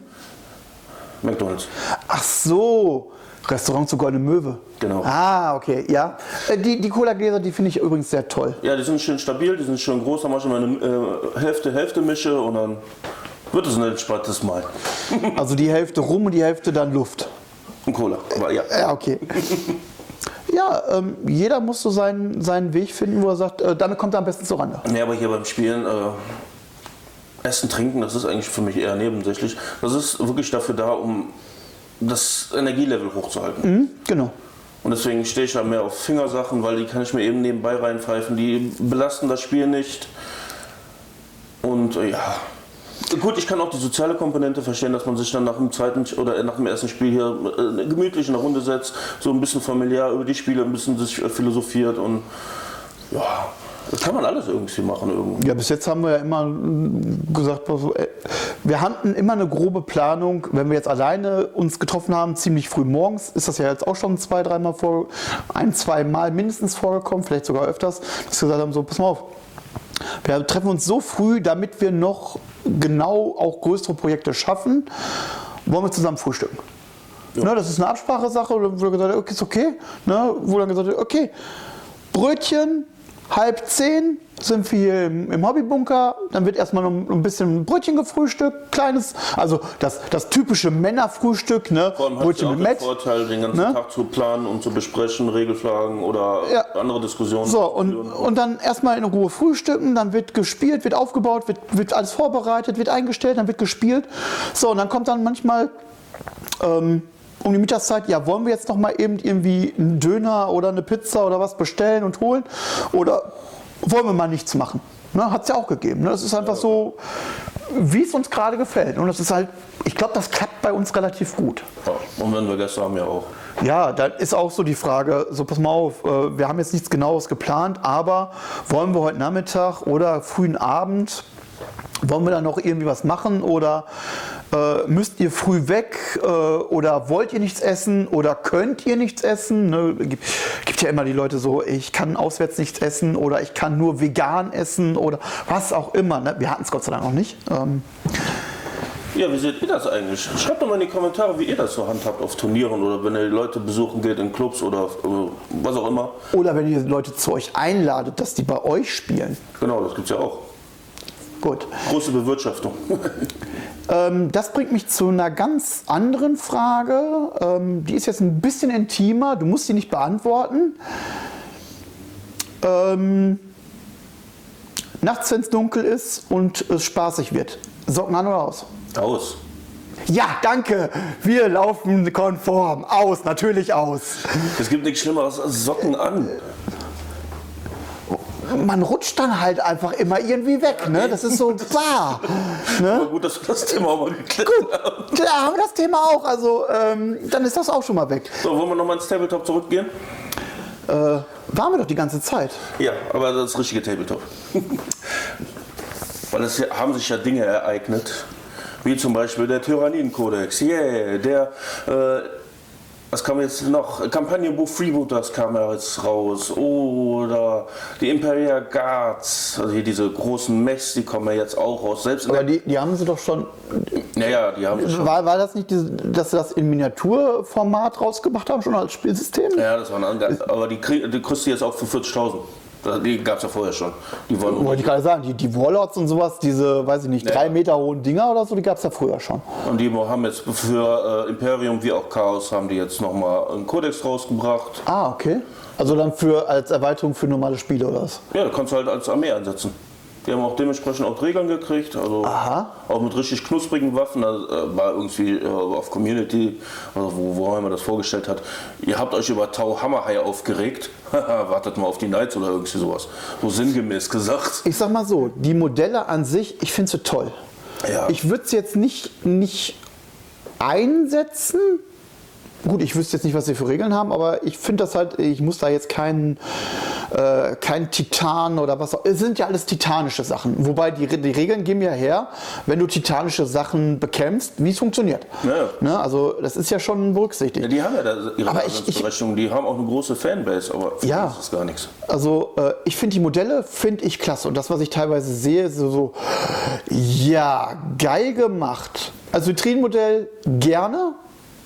[SPEAKER 1] McDonalds.
[SPEAKER 2] Ach so, Restaurant zu Goldene Möwe.
[SPEAKER 1] Genau.
[SPEAKER 2] Ah, okay, ja. Äh, Die, die Cola-Gläser, die finde ich übrigens sehr toll.
[SPEAKER 1] Ja, die sind schön stabil, die sind schön groß, dann mache ich immer eine äh, Hälfte, Hälfte mische und dann wird es ein entspanntes Mal.
[SPEAKER 2] Also die Hälfte rum und die Hälfte dann Luft.
[SPEAKER 1] Ein Cola. Aber ja.
[SPEAKER 2] Ja, okay. Ja, ähm, jeder muss so seinen, seinen Weg finden, wo er sagt, äh, damit kommt er am besten zurande.
[SPEAKER 1] Nee, aber hier beim Spielen, äh, Essen, Trinken, das ist eigentlich für mich eher nebensächlich. Das ist wirklich dafür da, um das Energielevel hochzuhalten.
[SPEAKER 2] Mhm, genau.
[SPEAKER 1] Und deswegen stehe ich da mehr auf Fingersachen, weil die kann ich mir eben nebenbei reinpfeifen. Die belasten das Spiel nicht. Und äh, ja. Gut, ich kann auch die soziale Komponente verstehen, dass man sich dann nach dem zweiten oder nach dem ersten Spiel hier äh, gemütlich in eine Runde setzt, so ein bisschen familiär über die Spiele ein bisschen sich äh, philosophiert und ja, das kann man alles irgendwie machen irgendwie.
[SPEAKER 2] Ja, bis jetzt haben wir ja immer mm, gesagt, äh, wir hatten immer eine grobe Planung. Wenn wir jetzt alleine uns getroffen haben, ziemlich früh morgens, ist das ja jetzt auch schon zwei, dreimal vor, ein, zwei Mal mindestens vorgekommen, vielleicht sogar öfters, dass wir gesagt haben, so, pass mal auf. Wir treffen uns so früh, damit wir noch genau auch größere Projekte schaffen, wollen wir zusammen frühstücken. Ne, das ist eine Absprachesache, wir gesagt haben, okay, ist okay. Ne, wo dann gesagt okay, Brötchen, halb zehn sind wir hier im, Hobbybunker, dann wird erstmal noch ein bisschen Brötchen gefrühstückt, kleines, also das, das typische Männerfrühstück, ne?
[SPEAKER 1] Vor allem hat
[SPEAKER 2] Brötchen mit
[SPEAKER 1] den
[SPEAKER 2] Met.
[SPEAKER 1] Vorteil, den ganzen
[SPEAKER 2] Ne?
[SPEAKER 1] Tag zu planen und zu besprechen, Regelfragen oder
[SPEAKER 2] Ja.
[SPEAKER 1] andere Diskussionen.
[SPEAKER 2] So, und, und dann erstmal in Ruhe frühstücken, dann wird gespielt, wird aufgebaut, wird, wird alles vorbereitet, wird eingestellt, dann wird gespielt. So, und dann kommt dann manchmal ähm, um die Mittagszeit, ja, wollen wir jetzt noch mal eben irgendwie einen Döner oder eine Pizza oder was bestellen und holen? Oder wollen wir mal nichts machen? Ne, Hat es ja auch gegeben. Ne? Das ist einfach so, wie es uns gerade gefällt. Und das ist halt, ich glaube, das klappt bei uns relativ gut.
[SPEAKER 1] ja. Und wenn wir Gäste haben, ja auch.
[SPEAKER 2] Ja, dann ist auch so die Frage, so pass mal auf, äh, wir haben jetzt nichts Genaues geplant, aber wollen wir heute Nachmittag oder frühen Abend, wollen wir da noch irgendwie was machen oder äh, müsst ihr früh weg äh, oder wollt ihr nichts essen oder könnt ihr nichts essen? Ne? Gibt, gibt ja immer die Leute so, ich kann auswärts nichts essen oder ich kann nur vegan essen oder was auch immer. Ne? Wir hatten es Gott sei Dank noch nicht. Ähm,
[SPEAKER 1] Ja, wie seht ihr das eigentlich? Schreibt doch mal in die Kommentare, wie ihr das so handhabt auf Turnieren oder wenn ihr Leute besuchen geht in Clubs oder äh, was auch immer.
[SPEAKER 2] oder wenn ihr Leute zu euch einladet, dass die bei euch spielen.
[SPEAKER 1] Genau, das gibt's ja auch.
[SPEAKER 2] Gut.
[SPEAKER 1] Große Bewirtschaftung.
[SPEAKER 2] Ähm, das bringt mich zu einer ganz anderen Frage. Ähm, die ist jetzt ein bisschen intimer, du musst sie nicht beantworten. ähm, nachts, wenn es dunkel ist und es spaßig wird. Socken an oder aus?
[SPEAKER 1] Aus.
[SPEAKER 2] Ja, danke. Wir laufen konform. Aus, natürlich aus.
[SPEAKER 1] Es gibt nichts Schlimmeres als Socken an.
[SPEAKER 2] Man rutscht dann halt einfach immer irgendwie weg. Ne? Das ist so wahr. Ne?
[SPEAKER 1] Gut, dass wir das Thema auch mal geklärt haben.
[SPEAKER 2] Klar, haben wir das Thema auch. Also ähm, dann ist das auch schon mal weg.
[SPEAKER 1] So, wollen wir nochmal ins Tabletop zurückgehen?
[SPEAKER 2] Äh, waren wir doch die ganze Zeit.
[SPEAKER 1] Ja, aber das richtige Tabletop. Weil es haben sich ja Dinge ereignet, wie zum Beispiel der Tyranniden-Kodex. Yeah, der, äh, was kam jetzt noch? Kampagnenbuch Freebooters kam ja jetzt raus. Oder die Imperial Guards, also hier diese großen Mechs, die kommen ja jetzt auch raus. Selbst
[SPEAKER 2] Aber die, die haben sie doch schon.
[SPEAKER 1] naja, die haben sie schon.
[SPEAKER 2] War, war das nicht, diese, dass sie das in Miniaturformat rausgemacht haben, schon als Spielsystem?
[SPEAKER 1] Ja, das war ein anderer. Aber die, krieg, die kriegst du jetzt auch für 40.000. Die gab es ja vorher schon. Die wollen
[SPEAKER 2] Wollte ich gerade sagen, die, die Warlords und sowas, diese, weiß ich nicht,
[SPEAKER 1] Ja.
[SPEAKER 2] drei Meter hohen Dinger oder so, die gab es ja früher schon.
[SPEAKER 1] Und die haben jetzt für äh, Imperium wie auch Chaos haben die jetzt nochmal einen Kodex rausgebracht.
[SPEAKER 2] Ah, okay. Also dann für als Erweiterung für normale Spiele oder was?
[SPEAKER 1] Ja, da kannst du halt als Armee einsetzen. Die haben auch dementsprechend auch Regeln gekriegt, also
[SPEAKER 2] Aha.
[SPEAKER 1] auch mit richtig knusprigen Waffen. Da äh, war irgendwie äh, auf Community, also wo, wo immer das vorgestellt hat. Ihr habt euch über Tau Hammerhai aufgeregt. Wartet mal auf die Knights oder irgendwie sowas. So sinngemäß gesagt.
[SPEAKER 2] Ich sag mal so, die Modelle an sich, ich finde sie toll.
[SPEAKER 1] Ja.
[SPEAKER 2] Ich würde sie jetzt nicht, nicht einsetzen. Gut, ich wüsste jetzt nicht, was sie für Regeln haben, aber ich finde das halt, ich muss da jetzt keinen äh, kein Titan oder was auch. Es sind ja alles titanische Sachen. Wobei die, die Regeln geben ja her, wenn du titanische Sachen bekämpfst, wie es funktioniert.
[SPEAKER 1] Ja.
[SPEAKER 2] Ne? Also das ist ja schon berücksichtigt.
[SPEAKER 1] Ja, die haben ja da ihre
[SPEAKER 2] Aber
[SPEAKER 1] Daseinsberechtigung. Die haben auch eine große Fanbase, aber für
[SPEAKER 2] Ja.
[SPEAKER 1] ist gar nichts.
[SPEAKER 2] Also äh, ich finde die Modelle finde ich klasse und das, was ich teilweise sehe, ist so, so ja geil gemacht. Also Vitrinenmodell gerne,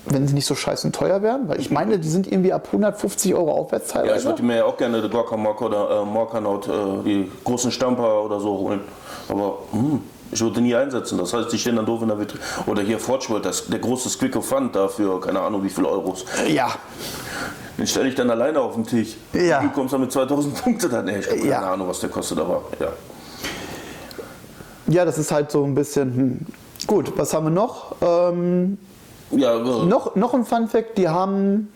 [SPEAKER 2] wenn sie nicht so scheiße teuer wären, weil ich meine, die sind irgendwie ab 150 Euro aufwärts
[SPEAKER 1] Ja, ich
[SPEAKER 2] teilweise.
[SPEAKER 1] würde mir ja auch gerne die Gorka Mark oder äh, Morkanaut, äh, die großen Stamper oder so holen. Aber hm, ich würde nie einsetzen. Das heißt, die stehen dann doof in der Vitrine. Oder hier Forgeworld, das, der große Squick of Fun dafür, keine Ahnung wie viele Euros.
[SPEAKER 2] ja,
[SPEAKER 1] Den stelle ich dann alleine auf den Tisch.
[SPEAKER 2] Ja.
[SPEAKER 1] Du kommst dann mit 2000 Punkten dann. Ey, ich habe keine
[SPEAKER 2] Ja.
[SPEAKER 1] Ahnung, was der kostet, aber ja.
[SPEAKER 2] ja, das ist halt so ein bisschen. Hm. Gut, was haben wir noch? Ähm,
[SPEAKER 1] Ja, äh,
[SPEAKER 2] noch? Noch ein Fun Fact: Die haben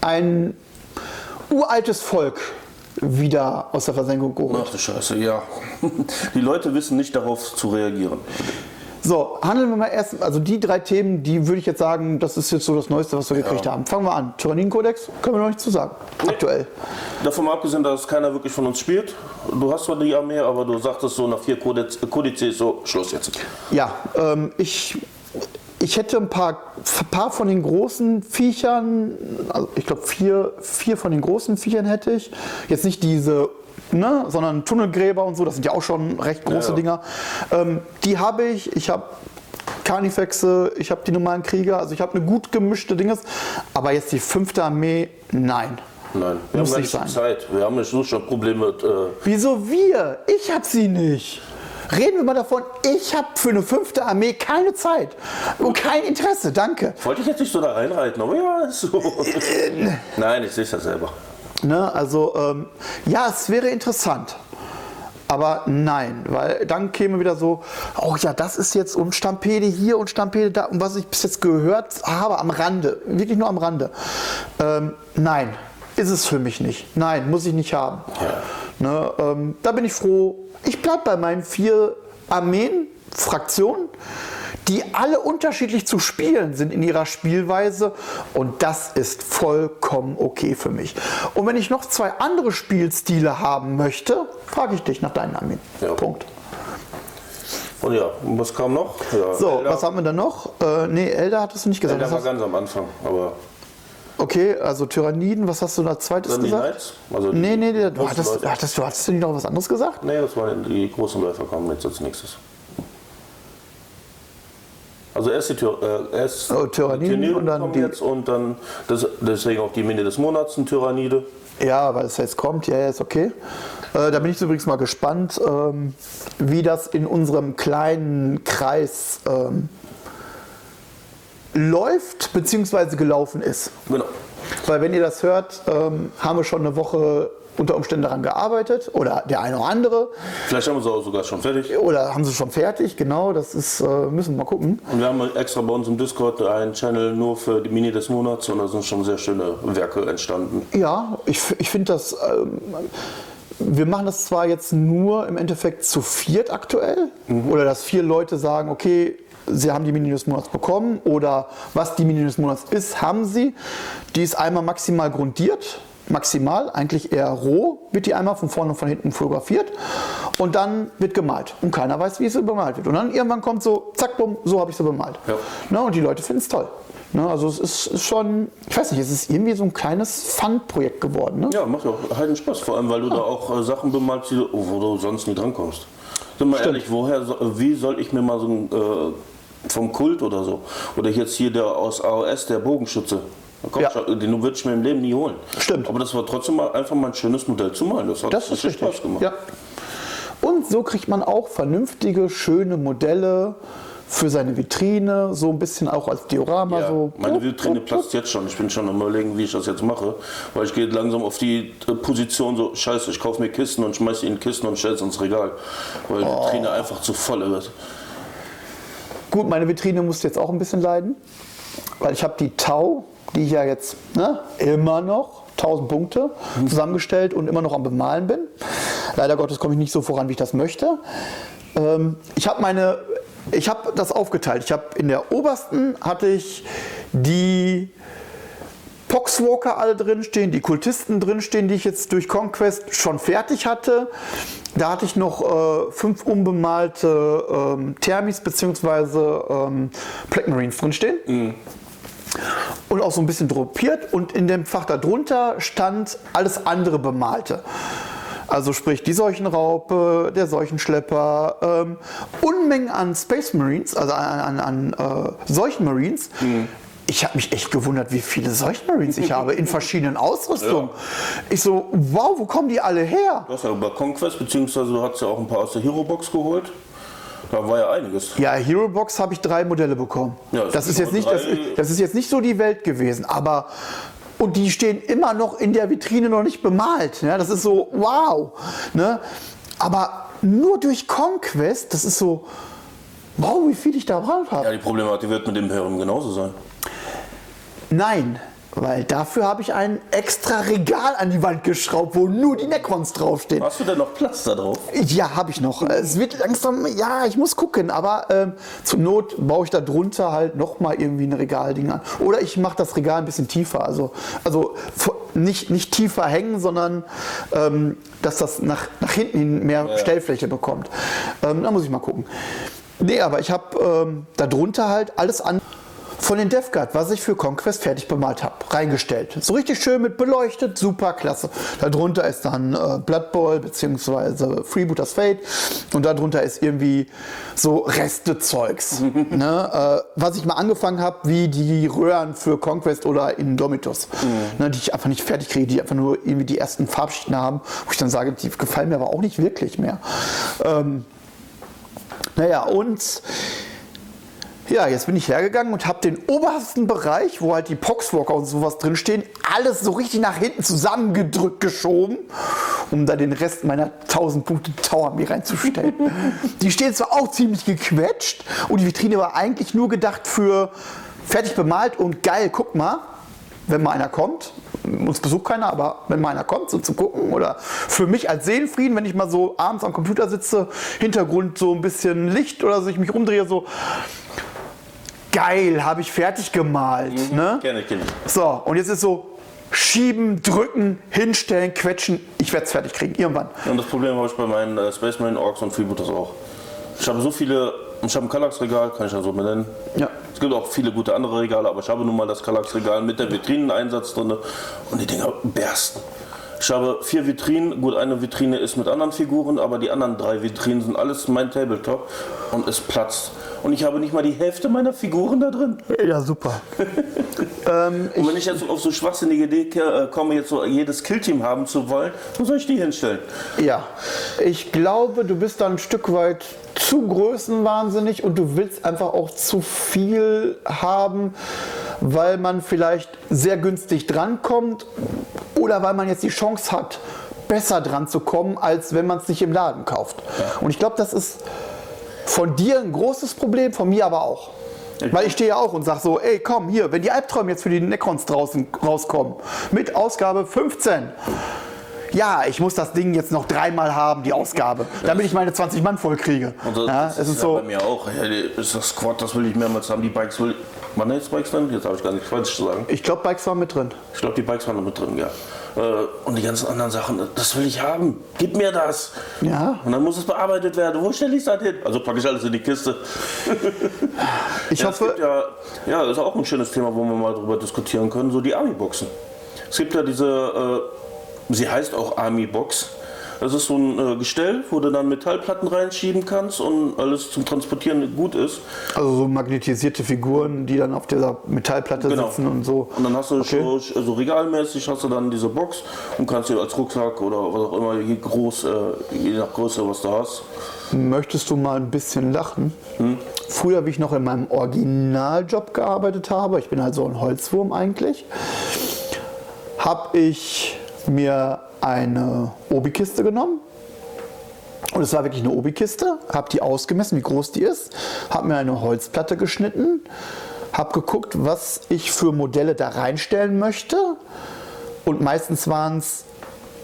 [SPEAKER 2] ein uraltes Volk wieder aus der Versenkung geholt.
[SPEAKER 1] ach du Scheiße, ja. Die Leute wissen nicht darauf zu reagieren.
[SPEAKER 2] So, handeln wir mal erst, also die drei Themen, die würde ich jetzt sagen, das ist jetzt so das Neueste, was wir gekriegt
[SPEAKER 1] Ja.
[SPEAKER 2] haben. Fangen wir an. Tyrannienkodex, können wir noch nichts zu sagen. Aktuell.
[SPEAKER 1] Davon mal abgesehen, dass keiner wirklich von uns spielt. Du hast zwar die Armee, aber du sagtest so nach vier Kodex- Kodizes so, Schluss jetzt.
[SPEAKER 2] Ja, ähm, ich, ich hätte ein paar, paar von den großen Viechern, also ich glaube vier, vier von den großen Viechern hätte ich. Jetzt nicht diese, ne, sondern Tunnelgräber und so, das sind ja auch schon recht große
[SPEAKER 1] Ja, ja.
[SPEAKER 2] Dinger. Ähm, die habe ich. Ich habe Carnifexe, ich habe die normalen Krieger, also ich habe eine gut gemischte Dinges. Aber jetzt die fünfte Armee, nein.
[SPEAKER 1] Nein, wir
[SPEAKER 2] Muss
[SPEAKER 1] haben
[SPEAKER 2] nicht sein.
[SPEAKER 1] Zeit. Wir haben so schon Probleme mit. Äh,
[SPEAKER 2] Wieso wir? Ich habe sie nicht. Reden wir mal davon, ich habe für eine fünfte Armee keine Zeit und kein Interesse, danke.
[SPEAKER 1] wollte ich jetzt nicht so da reinreiten, aber ja, so. Nein, ich sehe es ja selber.
[SPEAKER 2] Ne, also ähm, ja, es wäre interessant. Aber nein, weil dann käme wieder so, oh ja, das ist jetzt und Stampede hier und Stampede da und was ich bis jetzt gehört habe am Rande, wirklich nur am Rande. Ähm, nein, ist es für mich nicht. Nein, muss ich nicht haben. Ne, ähm, da bin ich froh. Ich bleibe bei meinen vier Armeen, Fraktionen, die alle unterschiedlich zu spielen sind in ihrer Spielweise und das ist vollkommen okay für mich. Und wenn ich noch zwei andere Spielstile haben möchte, frage ich dich nach deinen Armeen.
[SPEAKER 1] Ja.
[SPEAKER 2] Punkt.
[SPEAKER 1] Und ja, was kam noch? Ja,
[SPEAKER 2] So,
[SPEAKER 1] Elder-
[SPEAKER 2] was haben wir dann noch? Äh, nee, Elder hattest du nicht gesagt.
[SPEAKER 1] Elder war ganz am Anfang, aber
[SPEAKER 2] okay, also Tyranniden, was hast du da zweites
[SPEAKER 1] dann die
[SPEAKER 2] gesagt?
[SPEAKER 1] Knights? Also die
[SPEAKER 2] Nee, nee, nee, du hattest,
[SPEAKER 1] Läufer.
[SPEAKER 2] hattest, du hattest du nicht noch was anderes gesagt?
[SPEAKER 1] Nee, das waren die großen Läufer kommen jetzt als nächstes. Also erst die Tyr äh, erst
[SPEAKER 2] Oh, Tyranniden
[SPEAKER 1] die
[SPEAKER 2] und dann
[SPEAKER 1] kommen
[SPEAKER 2] die-
[SPEAKER 1] jetzt und dann das, deswegen auch die Mine des Monats, ein Tyrannide.
[SPEAKER 2] Ja, weil es jetzt kommt, ja, ja, ist okay. Äh, da bin ich übrigens mal gespannt, ähm, wie das in unserem kleinen Kreis ähm, läuft bzw. gelaufen ist.
[SPEAKER 1] Genau.
[SPEAKER 2] Weil wenn ihr das hört, ähm, haben wir schon eine Woche unter Umständen daran gearbeitet oder der eine oder andere.
[SPEAKER 1] Vielleicht haben wir sie auch sogar schon fertig.
[SPEAKER 2] Oder haben sie schon fertig, genau, das ist, äh, müssen wir mal gucken.
[SPEAKER 1] Und wir haben extra bei uns im Discord einen Channel nur für die Mini des Monats und da sind schon sehr schöne Werke entstanden.
[SPEAKER 2] Ja, ich, ich finde das. Ähm, wir machen das zwar jetzt nur im Endeffekt zu viert aktuell, oder dass vier Leute sagen, okay, sie haben die Mini des Monats bekommen, oder was die Mini des Monats ist, haben sie. Die ist einmal maximal grundiert, maximal, eigentlich eher roh, wird die einmal von vorne und von hinten fotografiert, und dann wird gemalt. Und keiner weiß, wie sie bemalt wird. Und dann irgendwann kommt so, zack, bumm, so habe ich sie bemalt.
[SPEAKER 1] Ja.
[SPEAKER 2] Ne, und die Leute finden es toll. Ne, also es ist, ist schon, ich weiß nicht, es ist irgendwie so ein kleines Fun-Projekt geworden. Ne?
[SPEAKER 1] Ja, macht ja auch heiden Spaß, vor allem weil du da auch äh, Sachen bemalst, die oh, wo du sonst nie drankommst. Sind wir ehrlich, woher, so- wie soll ich mir mal so ein, äh, vom Kult oder so, oder jetzt hier der aus AOS, der Bogenschütze, komm,
[SPEAKER 2] Ja.
[SPEAKER 1] den würde ich mir im Leben nie holen.
[SPEAKER 2] Stimmt.
[SPEAKER 1] Aber das war trotzdem mal einfach mal ein schönes Modell zu malen. Das hat
[SPEAKER 2] Das ist
[SPEAKER 1] richtig
[SPEAKER 2] richtig.
[SPEAKER 1] Spaß gemacht.
[SPEAKER 2] Ja. Und so kriegt man auch vernünftige, schöne Modelle für seine Vitrine, so ein bisschen auch als Diorama.
[SPEAKER 1] Ja,
[SPEAKER 2] so.
[SPEAKER 1] meine Vitrine platzt jetzt schon. Ich bin schon am überlegen, wie ich das jetzt mache. Weil ich gehe langsam auf die äh, Position so, scheiße, ich kaufe mir Kisten und schmeiße in Kisten und stelle es ins Regal. Weil die
[SPEAKER 2] Oh.
[SPEAKER 1] Vitrine einfach zu voll wird.
[SPEAKER 2] Gut, meine Vitrine muss jetzt auch ein bisschen leiden, weil ich habe die Tau, die ich ja jetzt ne, immer noch 1000 Punkte zusammengestellt und immer noch am Bemalen bin. Leider Gottes komme ich nicht so voran, wie ich das möchte. Ähm, ich habe meine, ich habe das aufgeteilt. Ich habe in der obersten hatte ich die Poxwalker alle drinstehen, die Kultisten drinstehen, die ich jetzt durch Conquest schon fertig hatte. Da hatte ich noch äh, fünf unbemalte ähm, Thermis bzw. Ähm, Black Marines drinstehen. Und auch so ein bisschen droppiert. Und in dem Fach darunter stand alles andere Bemalte. Also sprich die Seuchenraupe, der Seuchenschlepper, ähm, Unmengen an Space Marines, also an, an, an äh, Seuchenmarines. Ich habe mich echt gewundert, wie viele Seuchenmarines ich habe in verschiedenen Ausrüstungen. Ich so, wow, wo kommen die alle her?
[SPEAKER 1] Du hast ja über Conquest, beziehungsweise du hast ja auch ein paar aus der Hero Box geholt. Da war ja einiges.
[SPEAKER 2] Ja, Hero Box habe ich drei Modelle bekommen.
[SPEAKER 1] Ja,
[SPEAKER 2] das,
[SPEAKER 1] das
[SPEAKER 2] ist jetzt nicht, das, das ist jetzt nicht so die Welt gewesen, aber und die stehen immer noch in der Vitrine noch nicht bemalt. Ja, das ist so wow. Ne? Aber nur durch Conquest, das ist so wow, wie viel ich da drauf habe.
[SPEAKER 1] Ja, die Problematik wird mit dem Imperium genauso sein.
[SPEAKER 2] Nein, weil dafür habe ich ein extra Regal an die Wand geschraubt, wo nur die Necrons draufstehen.
[SPEAKER 1] Hast du denn noch Platz da drauf?
[SPEAKER 2] Ja, habe ich noch. Es wird langsam, ja, ich muss gucken, aber ähm, zur Not baue ich da drunter halt nochmal irgendwie ein Regalding an. Oder ich mache das Regal ein bisschen tiefer. Also, also nicht, nicht tiefer hängen, sondern ähm, dass das nach, nach hinten hin mehr Stellfläche bekommt. Ähm, da muss ich mal gucken. Nee, aber ich habe ähm, da drunter halt alles an. Von den Death Guard, was ich für Conquest fertig bemalt habe, reingestellt. So richtig schön mit beleuchtet, super klasse. Darunter ist dann äh, Blood Bowl bzw. Freebooters Fate und darunter ist irgendwie so Reste-Zeugs. ne? äh, was ich mal angefangen habe, wie die Röhren für Conquest oder Indomitus, ne? die ich einfach nicht fertig kriege, die einfach nur irgendwie die ersten Farbschichten haben, wo ich dann sage, die gefallen mir aber auch nicht wirklich mehr. Ähm, naja, und ja, jetzt bin ich hergegangen und habe den obersten Bereich, wo halt die Poxwalker und sowas drinstehen, alles so richtig nach hinten zusammengedrückt geschoben, um da den Rest meiner 1000 Punkte Tower mir reinzustellen. die stehen zwar auch ziemlich gequetscht und die Vitrine war eigentlich nur gedacht für fertig bemalt und geil, guck mal, wenn mal einer kommt, uns besucht keiner, aber wenn mal einer kommt, so zu gucken oder für mich als Seelenfrieden, wenn ich mal so abends am Computer sitze, Hintergrund so ein bisschen Licht oder so, ich mich umdrehe, so geil, habe ich fertig gemalt. Ne?
[SPEAKER 1] Gerne, ich.
[SPEAKER 2] So, und jetzt ist so schieben, drücken, hinstellen, quetschen, ich werde es fertig kriegen, irgendwann.
[SPEAKER 1] Und das Problem habe ich bei meinen äh, Space Marine Orks und Freebooters auch. Ich habe so viele, ich habe ein Kallax-Regal, kann ich ja so benennen.
[SPEAKER 2] Ja.
[SPEAKER 1] Es gibt auch viele gute andere Regale, aber ich habe nun mal das Kallax-Regal mit der Vitrineneinsatz drin und die Dinger bersten. Ich habe vier Vitrinen, gut, eine Vitrine ist mit anderen Figuren, aber die anderen drei Vitrinen sind alles mein Tabletop und es platzt. Und ich habe nicht mal die Hälfte meiner Figuren da drin.
[SPEAKER 2] Ja, super. ähm,
[SPEAKER 1] Und wenn ich jetzt auf so schwachsinnige Idee äh, komme, jetzt so jedes Killteam haben zu wollen, wo soll ich die hinstellen?
[SPEAKER 2] Ja, ich glaube, du bist da ein Stück weit zu größenwahnsinnig und du willst einfach auch zu viel haben, weil man vielleicht sehr günstig drankommt oder weil man jetzt die Chance hat, besser dran zu kommen, als wenn man es sich im Laden kauft. Und ich glaube, das ist von dir ein großes Problem, von mir aber auch. Weil ich stehe ja auch und sage so, ey komm hier, wenn die Albträume jetzt für die Necrons draußen rauskommen, mit Ausgabe 15, ja, ich muss das Ding jetzt noch dreimal haben, die Ausgabe, damit ich meine 20 Mann voll kriege.
[SPEAKER 1] Und das,
[SPEAKER 2] ja,
[SPEAKER 1] das
[SPEAKER 2] es
[SPEAKER 1] ist
[SPEAKER 2] ist
[SPEAKER 1] ja
[SPEAKER 2] so,
[SPEAKER 1] bei mir auch. Ja, das Squad, das will ich mehrmals haben. Die Bikes will Wann jetzt Bikes drin? Jetzt habe ich gar nichts falsch zu sagen.
[SPEAKER 2] ich glaube, Bikes waren mit drin.
[SPEAKER 1] Ich glaube, die Bikes waren noch mit drin, ja. Äh, Und die ganzen anderen Sachen, das will ich haben. Gib mir das.
[SPEAKER 2] Ja.
[SPEAKER 1] Und dann muss es bearbeitet werden. Wo stelle ich dann hin? Also packe ich alles in die Kiste.
[SPEAKER 2] Ich
[SPEAKER 1] Ja,
[SPEAKER 2] hoffe,
[SPEAKER 1] ja, ja, das ist auch ein schönes Thema, wo wir mal drüber diskutieren können, so die Army-Boxen. Es gibt ja diese, äh, sie heißt auch Army-Box. Das ist so ein äh, Gestell, wo du dann Metallplatten reinschieben kannst und alles zum Transportieren gut ist.
[SPEAKER 2] also so magnetisierte Figuren, die dann auf dieser Metallplatte
[SPEAKER 1] Genau.
[SPEAKER 2] sitzen und so.
[SPEAKER 1] Und dann hast du
[SPEAKER 2] Okay.
[SPEAKER 1] so, so regalmäßig hast du dann diese Box und kannst dir als Rucksack oder was auch immer, je groß, äh, je nach Größe, was du hast.
[SPEAKER 2] Möchtest du mal ein bisschen lachen? Früher, wie ich noch in meinem Originaljob gearbeitet habe, ich bin halt so ein Holzwurm eigentlich, habe ich mir eine Obi-Kiste genommen. Und es war wirklich eine Obi-Kiste, habe die ausgemessen, wie groß die ist, habe mir eine Holzplatte geschnitten, habe geguckt, was ich für Modelle da reinstellen möchte. Und meistens waren es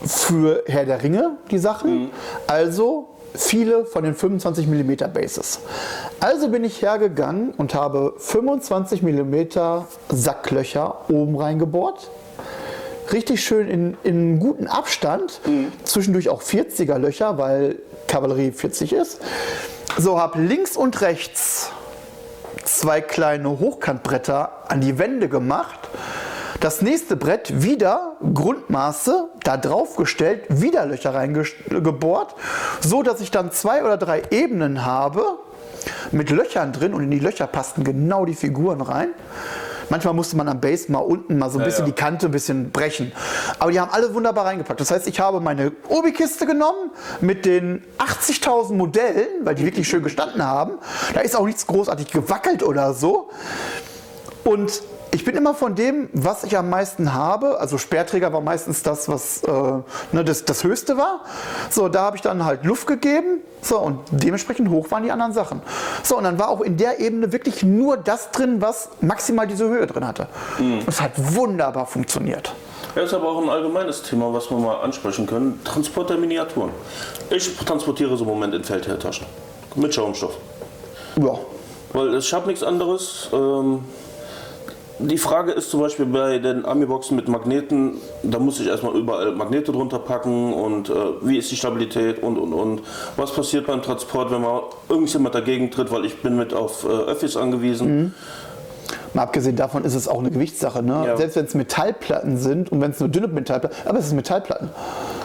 [SPEAKER 2] für Herr der Ringe die Sachen. Also viele von den 25 mm Bases. Also bin ich hergegangen und habe 25 mm Sacklöcher oben reingebohrt. Richtig schön in, in guten Abstand. Zwischendurch auch 40er Löcher, weil Kavallerie 40 ist. So, habe links und rechts zwei kleine Hochkantbretter an die Wände gemacht. Das nächste Brett wieder Grundmaße da drauf gestellt, wieder Löcher reingebohrt, so dass ich dann zwei oder drei Ebenen habe mit Löchern drin und in die Löcher passten genau die Figuren rein. Manchmal musste man am Base mal unten mal so ein bisschen
[SPEAKER 1] ja.
[SPEAKER 2] die Kante ein bisschen brechen. Aber die haben alle wunderbar reingepackt. Das heißt, ich habe meine Obi-Kiste genommen mit den 80.000 Modellen, weil die wirklich schön gestanden haben. Da ist auch nichts großartig gewackelt oder so. Und ich bin immer von dem, was ich am meisten habe, also Sperrträger war meistens das, was äh, ne, das, das Höchste war. So, da habe ich dann halt Luft gegeben. So, und dementsprechend hoch waren die anderen Sachen. So, und dann war auch in der Ebene wirklich nur das drin, was maximal diese Höhe drin hatte. Und es hat wunderbar funktioniert.
[SPEAKER 1] Ja, ist aber auch ein allgemeines Thema, was wir mal ansprechen können. Transport der Miniaturen. Ich transportiere so im Moment in Feldherrtaschen. Mit Schaumstoff.
[SPEAKER 2] Ja.
[SPEAKER 1] Weil ich habe nichts anderes. Ähm, die Frage ist zum Beispiel bei den Ami-Boxen mit Magneten, da muss ich erstmal überall Magnete drunter packen und äh, wie ist die Stabilität und und und. Was passiert beim Transport, wenn mal irgendjemand dagegen tritt, weil ich bin mit auf äh, Öffis angewiesen.
[SPEAKER 2] Mal abgesehen davon ist es auch eine Gewichtssache. Ne?
[SPEAKER 1] Ja.
[SPEAKER 2] Selbst wenn es Metallplatten sind und wenn es nur dünne Metallplatten, aber es ist Metallplatten.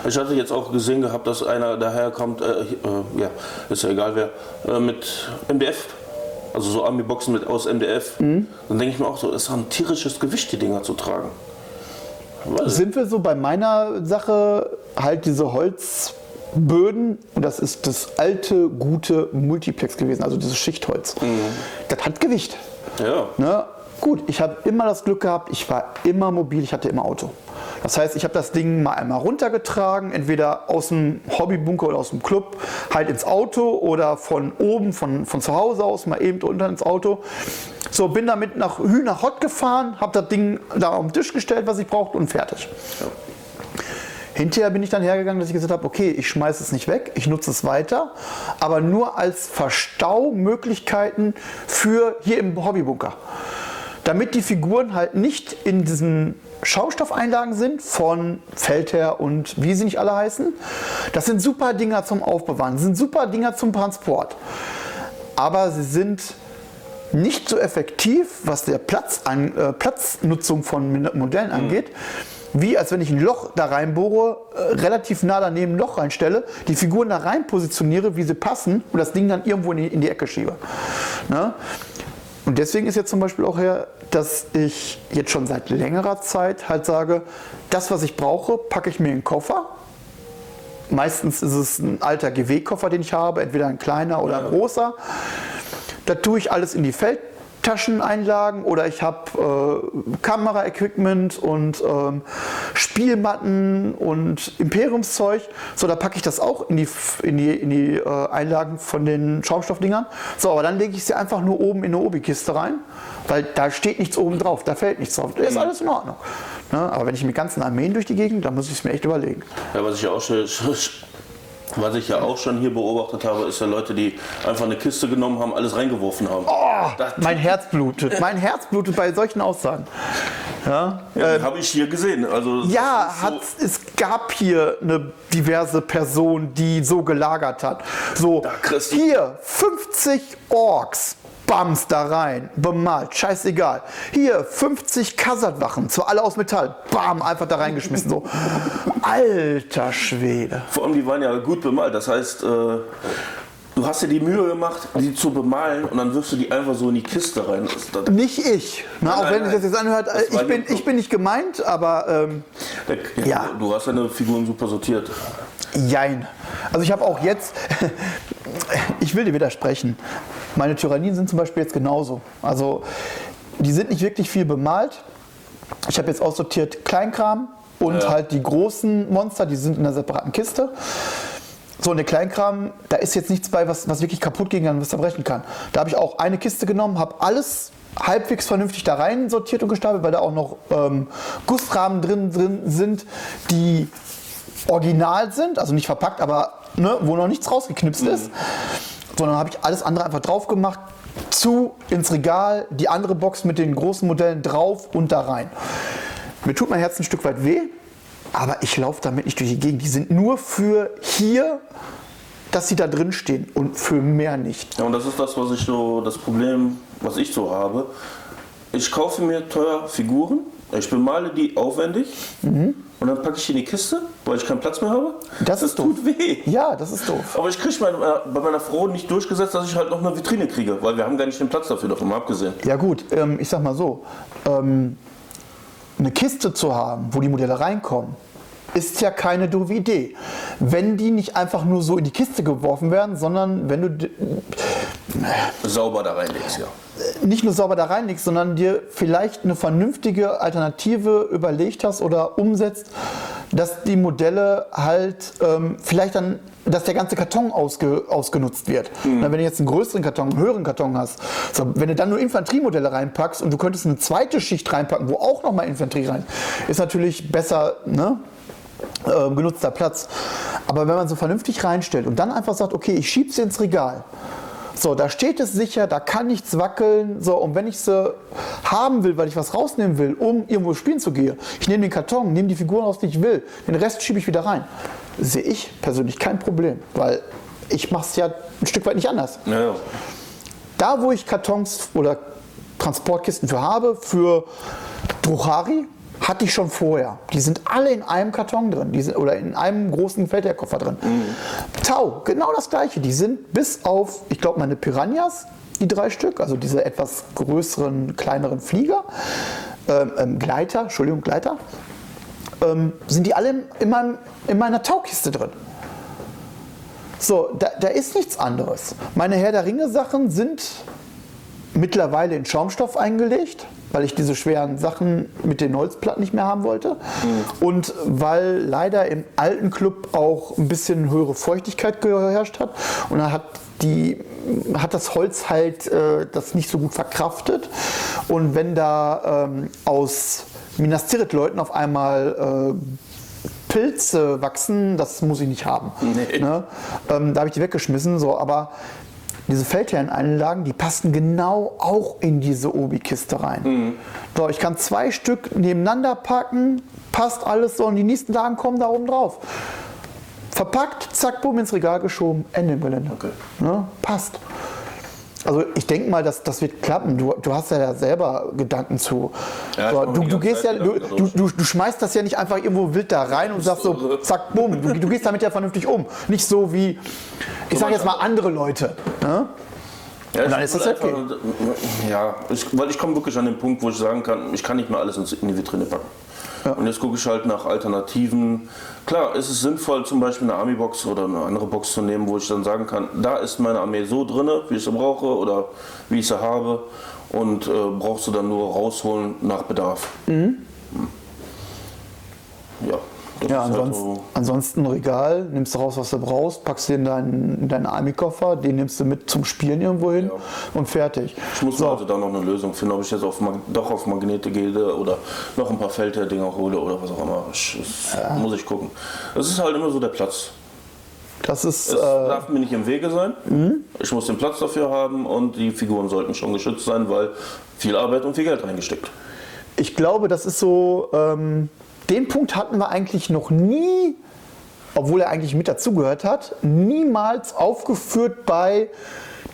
[SPEAKER 1] Ich hatte jetzt auch gesehen gehabt, dass einer daherkommt, äh, äh, ja, ist ja egal wer, äh, mit MDF, also so Ami-Boxen mit aus MDF. Dann denke ich mir auch so, es ist ein tierisches Gewicht, die Dinger zu tragen. Weil,
[SPEAKER 2] Sind wir so bei meiner Sache halt diese Holzböden und das ist das alte, gute Multiplex gewesen, also dieses Schichtholz. Das hat Gewicht.
[SPEAKER 1] ja,
[SPEAKER 2] Ne? Gut, ich habe immer das Glück gehabt, ich war immer mobil, ich hatte immer Auto. Das heißt, ich habe das Ding mal einmal runtergetragen, entweder aus dem Hobbybunker oder aus dem Club, halt ins Auto oder von oben, von, von zu Hause aus mal eben unter ins Auto. So, bin damit nach Hühner Hott gefahren, habe das Ding da auf den Tisch gestellt, was ich brauchte und fertig. Hinterher bin ich dann hergegangen, dass ich gesagt habe, okay, ich schmeiße es nicht weg, ich nutze es weiter, aber nur als Verstaumöglichkeiten für hier im Hobbybunker. Damit die Figuren halt nicht in diesen Schaustoffeinlagen sind von Feldherr und wie sie nicht alle heißen. Das sind super Dinger zum Aufbewahren, sind super Dinger zum Transport. Aber sie sind nicht so effektiv, was der Platz an, äh, Platznutzung von Modellen angeht, wie als wenn ich ein Loch da reinbohre, äh, relativ nah daneben ein Loch reinstelle, die Figuren da rein positioniere, wie sie passen und das Ding dann irgendwo in die, in die Ecke schiebe. Ne? Und deswegen ist jetzt zum Beispiel auch her, dass ich jetzt schon seit längerer Zeit halt sage, das, was ich brauche, packe ich mir in den Koffer. Meistens ist es ein alter GW-Koffer, den ich habe, entweder ein kleiner oder ein großer. Da tue ich alles in die Tascheneinlagen oder ich habe äh, Kameraequipment und ähm, Spielmatten und Imperiumszeug. So, da packe ich das auch in die, in die, in die äh, Einlagen von den Schaumstoffdingern. So, aber dann lege ich sie einfach nur oben in eine Obi-Kiste rein, weil da steht nichts oben drauf, da fällt nichts drauf. Da ist alles in Ordnung. Ne? Aber wenn ich mit ganzen Armeen durch die Gegend, dann muss ich es mir echt überlegen.
[SPEAKER 1] Ja, was ich ja auch schon, was ich ja auch schon hier beobachtet habe, ist ja Leute, die einfach eine Kiste genommen haben, alles reingeworfen haben.
[SPEAKER 2] Oh, mein Herz blutet. Mein Herz blutet bei solchen Aussagen. Ja,
[SPEAKER 1] ja äh, habe ich hier gesehen. Also
[SPEAKER 2] ja, so es gab hier eine diverse Person, die so gelagert hat. So, hier 50 Orks Bams da rein, bemalt, scheißegal. Hier 50 Kassertwachen, zwar alle aus Metall, bam, einfach da reingeschmissen. So, alter Schwede.
[SPEAKER 1] Vor allem, die waren ja gut bemalt, das heißt, äh, du hast dir die Mühe gemacht, die zu bemalen und dann wirfst du die einfach so in die Kiste rein.
[SPEAKER 2] Nicht ich, Na, nein, auch wenn sich das jetzt anhört, ich bin, ich bin nicht gemeint, aber ähm,
[SPEAKER 1] ja, ja. Du hast deine Figuren super sortiert.
[SPEAKER 2] Jein. Also ich habe auch jetzt, ich will dir widersprechen. Meine Tyrannien sind zum Beispiel jetzt genauso. Also die sind nicht wirklich viel bemalt. Ich habe jetzt aussortiert Kleinkram und ja. halt die großen Monster, die sind in einer separaten Kiste. So, und der Kleinkram, da ist jetzt nichts bei, was, was wirklich kaputt gehen kann, was zerbrechen kann. Da habe ich auch eine Kiste genommen, habe alles halbwegs vernünftig da rein sortiert und gestapelt, weil da auch noch ähm, Gussrahmen drin, drin sind, die original sind, also nicht verpackt, aber ne, wo noch nichts rausgeknipst mhm. ist sondern habe ich alles andere einfach drauf gemacht, zu ins Regal, die andere Box mit den großen Modellen drauf und da rein. Mir tut mein Herz ein Stück weit weh, aber ich laufe damit nicht durch die Gegend. Die sind nur für hier, dass sie da drin stehen und für mehr nicht.
[SPEAKER 1] Ja, und das ist das, was ich so, das Problem, was ich so habe. Ich kaufe mir teuer Figuren, ich bemale die aufwendig. Mhm und dann packe ich die in die Kiste, weil ich keinen Platz mehr habe.
[SPEAKER 2] Das, das ist tut doof. weh. Ja, das ist doof.
[SPEAKER 1] Aber ich kriege mein, äh, bei meiner Frau nicht durchgesetzt, dass ich halt noch eine Vitrine kriege, weil wir haben gar nicht den Platz dafür, davon mal abgesehen.
[SPEAKER 2] Ja gut, ähm, ich sag mal so, ähm, eine Kiste zu haben, wo die Modelle reinkommen, ist ja keine doofe Idee. Wenn die nicht einfach nur so in die Kiste geworfen werden, sondern wenn du
[SPEAKER 1] sauber da reinlegst, ja
[SPEAKER 2] nicht nur sauber da reinlegst, sondern dir vielleicht eine vernünftige Alternative überlegt hast oder umsetzt, dass die Modelle halt ähm, vielleicht dann, dass der ganze Karton ausge, ausgenutzt wird. Mhm. wenn du jetzt einen größeren Karton, einen höheren Karton hast, so, wenn du dann nur Infanteriemodelle reinpackst und du könntest eine zweite Schicht reinpacken, wo auch nochmal Infanterie rein, ist natürlich besser, ne? Äh, genutzter Platz. Aber wenn man so vernünftig reinstellt und dann einfach sagt, okay, ich schiebe sie ins Regal, so, da steht es sicher, da kann nichts wackeln. So, und wenn ich sie haben will, weil ich was rausnehmen will, um irgendwo spielen zu gehen, ich nehme den Karton, nehme die Figuren aus, die ich will, den Rest schiebe ich wieder rein. Sehe ich persönlich kein Problem, weil ich mache es ja ein Stück weit nicht anders. Ja. Da, wo ich Kartons oder Transportkisten für habe, für Druchari, hatte ich schon vorher. Die sind alle in einem Karton drin sind, oder in einem großen Feldherrkoffer drin. Mhm. Tau, genau das gleiche. Die sind bis auf, ich glaube, meine Piranhas, die drei Stück, also diese etwas größeren, kleineren Flieger, ähm, ähm, Gleiter, Entschuldigung, Gleiter, ähm, sind die alle in, in, meinem, in meiner Taukiste drin. So, da, da ist nichts anderes. Meine Herr der Ringe Sachen sind mittlerweile in Schaumstoff eingelegt weil ich diese schweren Sachen mit den Holzplatten nicht mehr haben wollte. Mhm. Und weil leider im alten Club auch ein bisschen höhere Feuchtigkeit geherrscht hat. Und dann hat die hat das Holz halt äh, das nicht so gut verkraftet. Und wenn da ähm, aus Minas Tirith-Leuten auf einmal äh, Pilze wachsen, das muss ich nicht haben. Nee. Ne? Ähm, da habe ich die weggeschmissen. So, aber diese Feldherreneinlagen, die passen genau auch in diese Obi-Kiste rein. Mhm. So, ich kann zwei Stück nebeneinander packen, passt alles so und die nächsten Lagen kommen da oben drauf. Verpackt, zack, bumm, ins Regal geschoben, Ende im Gelände. Okay. Ne? Passt. Also ich denke mal, dass das wird klappen. Du, du hast ja selber Gedanken zu. Ja, so, du, du gehst ja, du, du, du, schmeißt das ja nicht einfach irgendwo wild da rein und sagst so, zack, bumm. Du, du gehst damit ja vernünftig um. Nicht so wie, ich sage jetzt mal andere Leute. Ne?
[SPEAKER 1] Ja,
[SPEAKER 2] Und dann ist das okay.
[SPEAKER 1] einfach- Ja, ich, weil ich komme wirklich an den Punkt, wo ich sagen kann, ich kann nicht mehr alles in die Vitrine packen. Und jetzt gucke ich halt nach Alternativen. Klar, ist es sinnvoll, zum Beispiel eine Army-Box oder eine andere Box zu nehmen, wo ich dann sagen kann, da ist meine Armee so drin, wie ich sie brauche oder wie ich sie habe. Und äh, brauchst du dann nur rausholen nach Bedarf.
[SPEAKER 2] Mhm.
[SPEAKER 1] Hm. Ja, das
[SPEAKER 2] Ja,
[SPEAKER 1] ist halt
[SPEAKER 2] ansonsten,
[SPEAKER 1] so.
[SPEAKER 2] ansonsten Regal, nimmst du raus, was du brauchst, packst dir in deinen, in deinen Army-Koffer, den nimmst du mit zum Spielen irgendwo hin
[SPEAKER 1] Ja.
[SPEAKER 2] und fertig.
[SPEAKER 1] Ich muss
[SPEAKER 2] So.
[SPEAKER 1] also da noch eine Lösung finden, ob ich jetzt auf doch auf Magnete gehe oder noch ein paar Feldherr-Dinger hole oder was auch immer. Ich, das Muss ich gucken. Es ist halt immer so der Platz.
[SPEAKER 2] Das ist,
[SPEAKER 1] Es
[SPEAKER 2] äh, Mhm.
[SPEAKER 1] darf mir nicht im Wege sein. Ich muss den Platz dafür haben und die Figuren sollten schon geschützt sein, weil viel Arbeit und viel Geld reingesteckt.
[SPEAKER 2] ich glaube, das ist so, ähm, den Punkt hatten wir eigentlich noch nie, obwohl er eigentlich mit dazugehört hat, niemals aufgeführt bei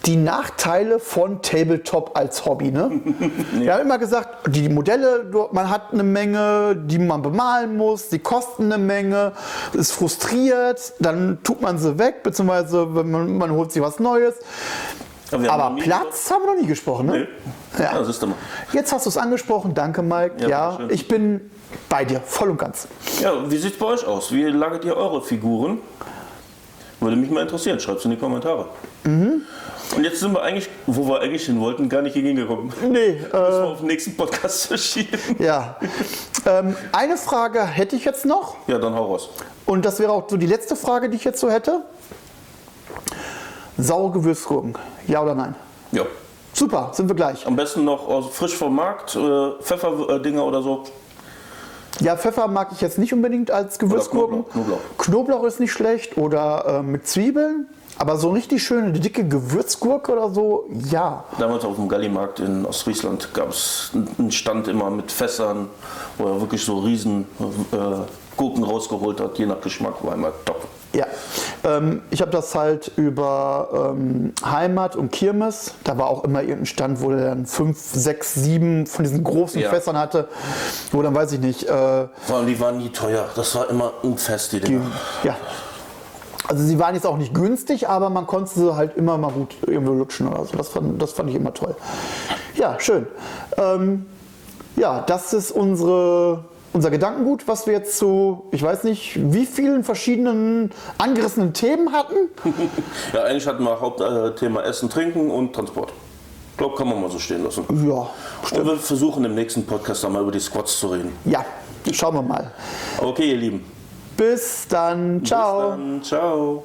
[SPEAKER 2] die Nachteile von Tabletop als Hobby. Ne? Wir haben immer gesagt, die Modelle, man hat eine Menge, die man bemalen muss, die kosten eine Menge, ist frustriert, dann tut man sie weg, beziehungsweise wenn man, man holt sich was Neues.
[SPEAKER 1] haben
[SPEAKER 2] Aber
[SPEAKER 1] nie
[SPEAKER 2] Platz haben wir noch nie gesprochen. Ne?
[SPEAKER 1] Nee.
[SPEAKER 2] Ja.
[SPEAKER 1] Ja.
[SPEAKER 2] Jetzt hast du es angesprochen, danke Mike.
[SPEAKER 1] Ja,
[SPEAKER 2] Ja, ich bin bei dir, voll und ganz.
[SPEAKER 1] Ja, wie sieht es bei euch aus? Wie lagert ihr eure Figuren? Würde mich mal interessieren. Schreibt es in die Kommentare.
[SPEAKER 2] Mhm.
[SPEAKER 1] Und jetzt sind wir eigentlich, wo wir eigentlich hin wollten, gar nicht hingekommen.
[SPEAKER 2] Nee,
[SPEAKER 1] Müssen wir auf den nächsten Podcast verschieben.
[SPEAKER 2] ja. ähm, eine Frage hätte ich jetzt noch
[SPEAKER 1] Ja, dann hau raus.
[SPEAKER 2] und das wäre auch so die letzte Frage, die ich jetzt so hätte. Saure Gewürzgurken, ja oder nein?
[SPEAKER 1] Ja.
[SPEAKER 2] Super, sind wir gleich.
[SPEAKER 1] Am besten noch frisch vom Markt, äh, Pfefferdinger oder so.
[SPEAKER 2] Ja, Pfeffer mag ich jetzt nicht unbedingt als Gewürzgurken.
[SPEAKER 1] Knoblauch,
[SPEAKER 2] Knoblauch. Ist nicht schlecht oder äh, mit Zwiebeln. Aber so richtig schöne, dicke Gewürzgurke oder so, ja.
[SPEAKER 1] Damals auf dem Gallimarkt in Ostfriesland gab es einen Stand immer mit Fässern, wo er wirklich so riesen äh, Gurken rausgeholt hat. Je nach Geschmack war immer top.
[SPEAKER 2] Ja, ähm, ich habe das halt über ähm, Heimat und Kirmes. Da war auch immer irgendein Stand, wo der dann fünf, sechs, sieben von diesen großen
[SPEAKER 1] Ja.
[SPEAKER 2] Fässern hatte. Wo dann weiß ich nicht. Äh,
[SPEAKER 1] Vor allem, die waren nie teuer. Das war immer ein Fest, die Dinger.
[SPEAKER 2] ja. Also sie waren jetzt auch nicht günstig, aber man konnte sie halt immer mal gut irgendwo lutschen oder so. Das fand, das fand ich immer toll. Ja, schön. Ähm, ja, das ist unsere, unser Gedankengut, was wir jetzt zu, ich weiß nicht, wie vielen verschiedenen angerissenen Themen hatten.
[SPEAKER 1] Ja, eigentlich hatten wir Hauptthema Essen, Trinken und Transport. Ich glaube, kann man mal so stehen lassen.
[SPEAKER 2] Ja,
[SPEAKER 1] Und wir versuchen im nächsten Podcast dann mal über die Squats zu reden.
[SPEAKER 2] Ja, schauen wir mal.
[SPEAKER 1] Okay, ihr Lieben.
[SPEAKER 2] Bis dann. Ciao.
[SPEAKER 1] Bis dann. Ciao.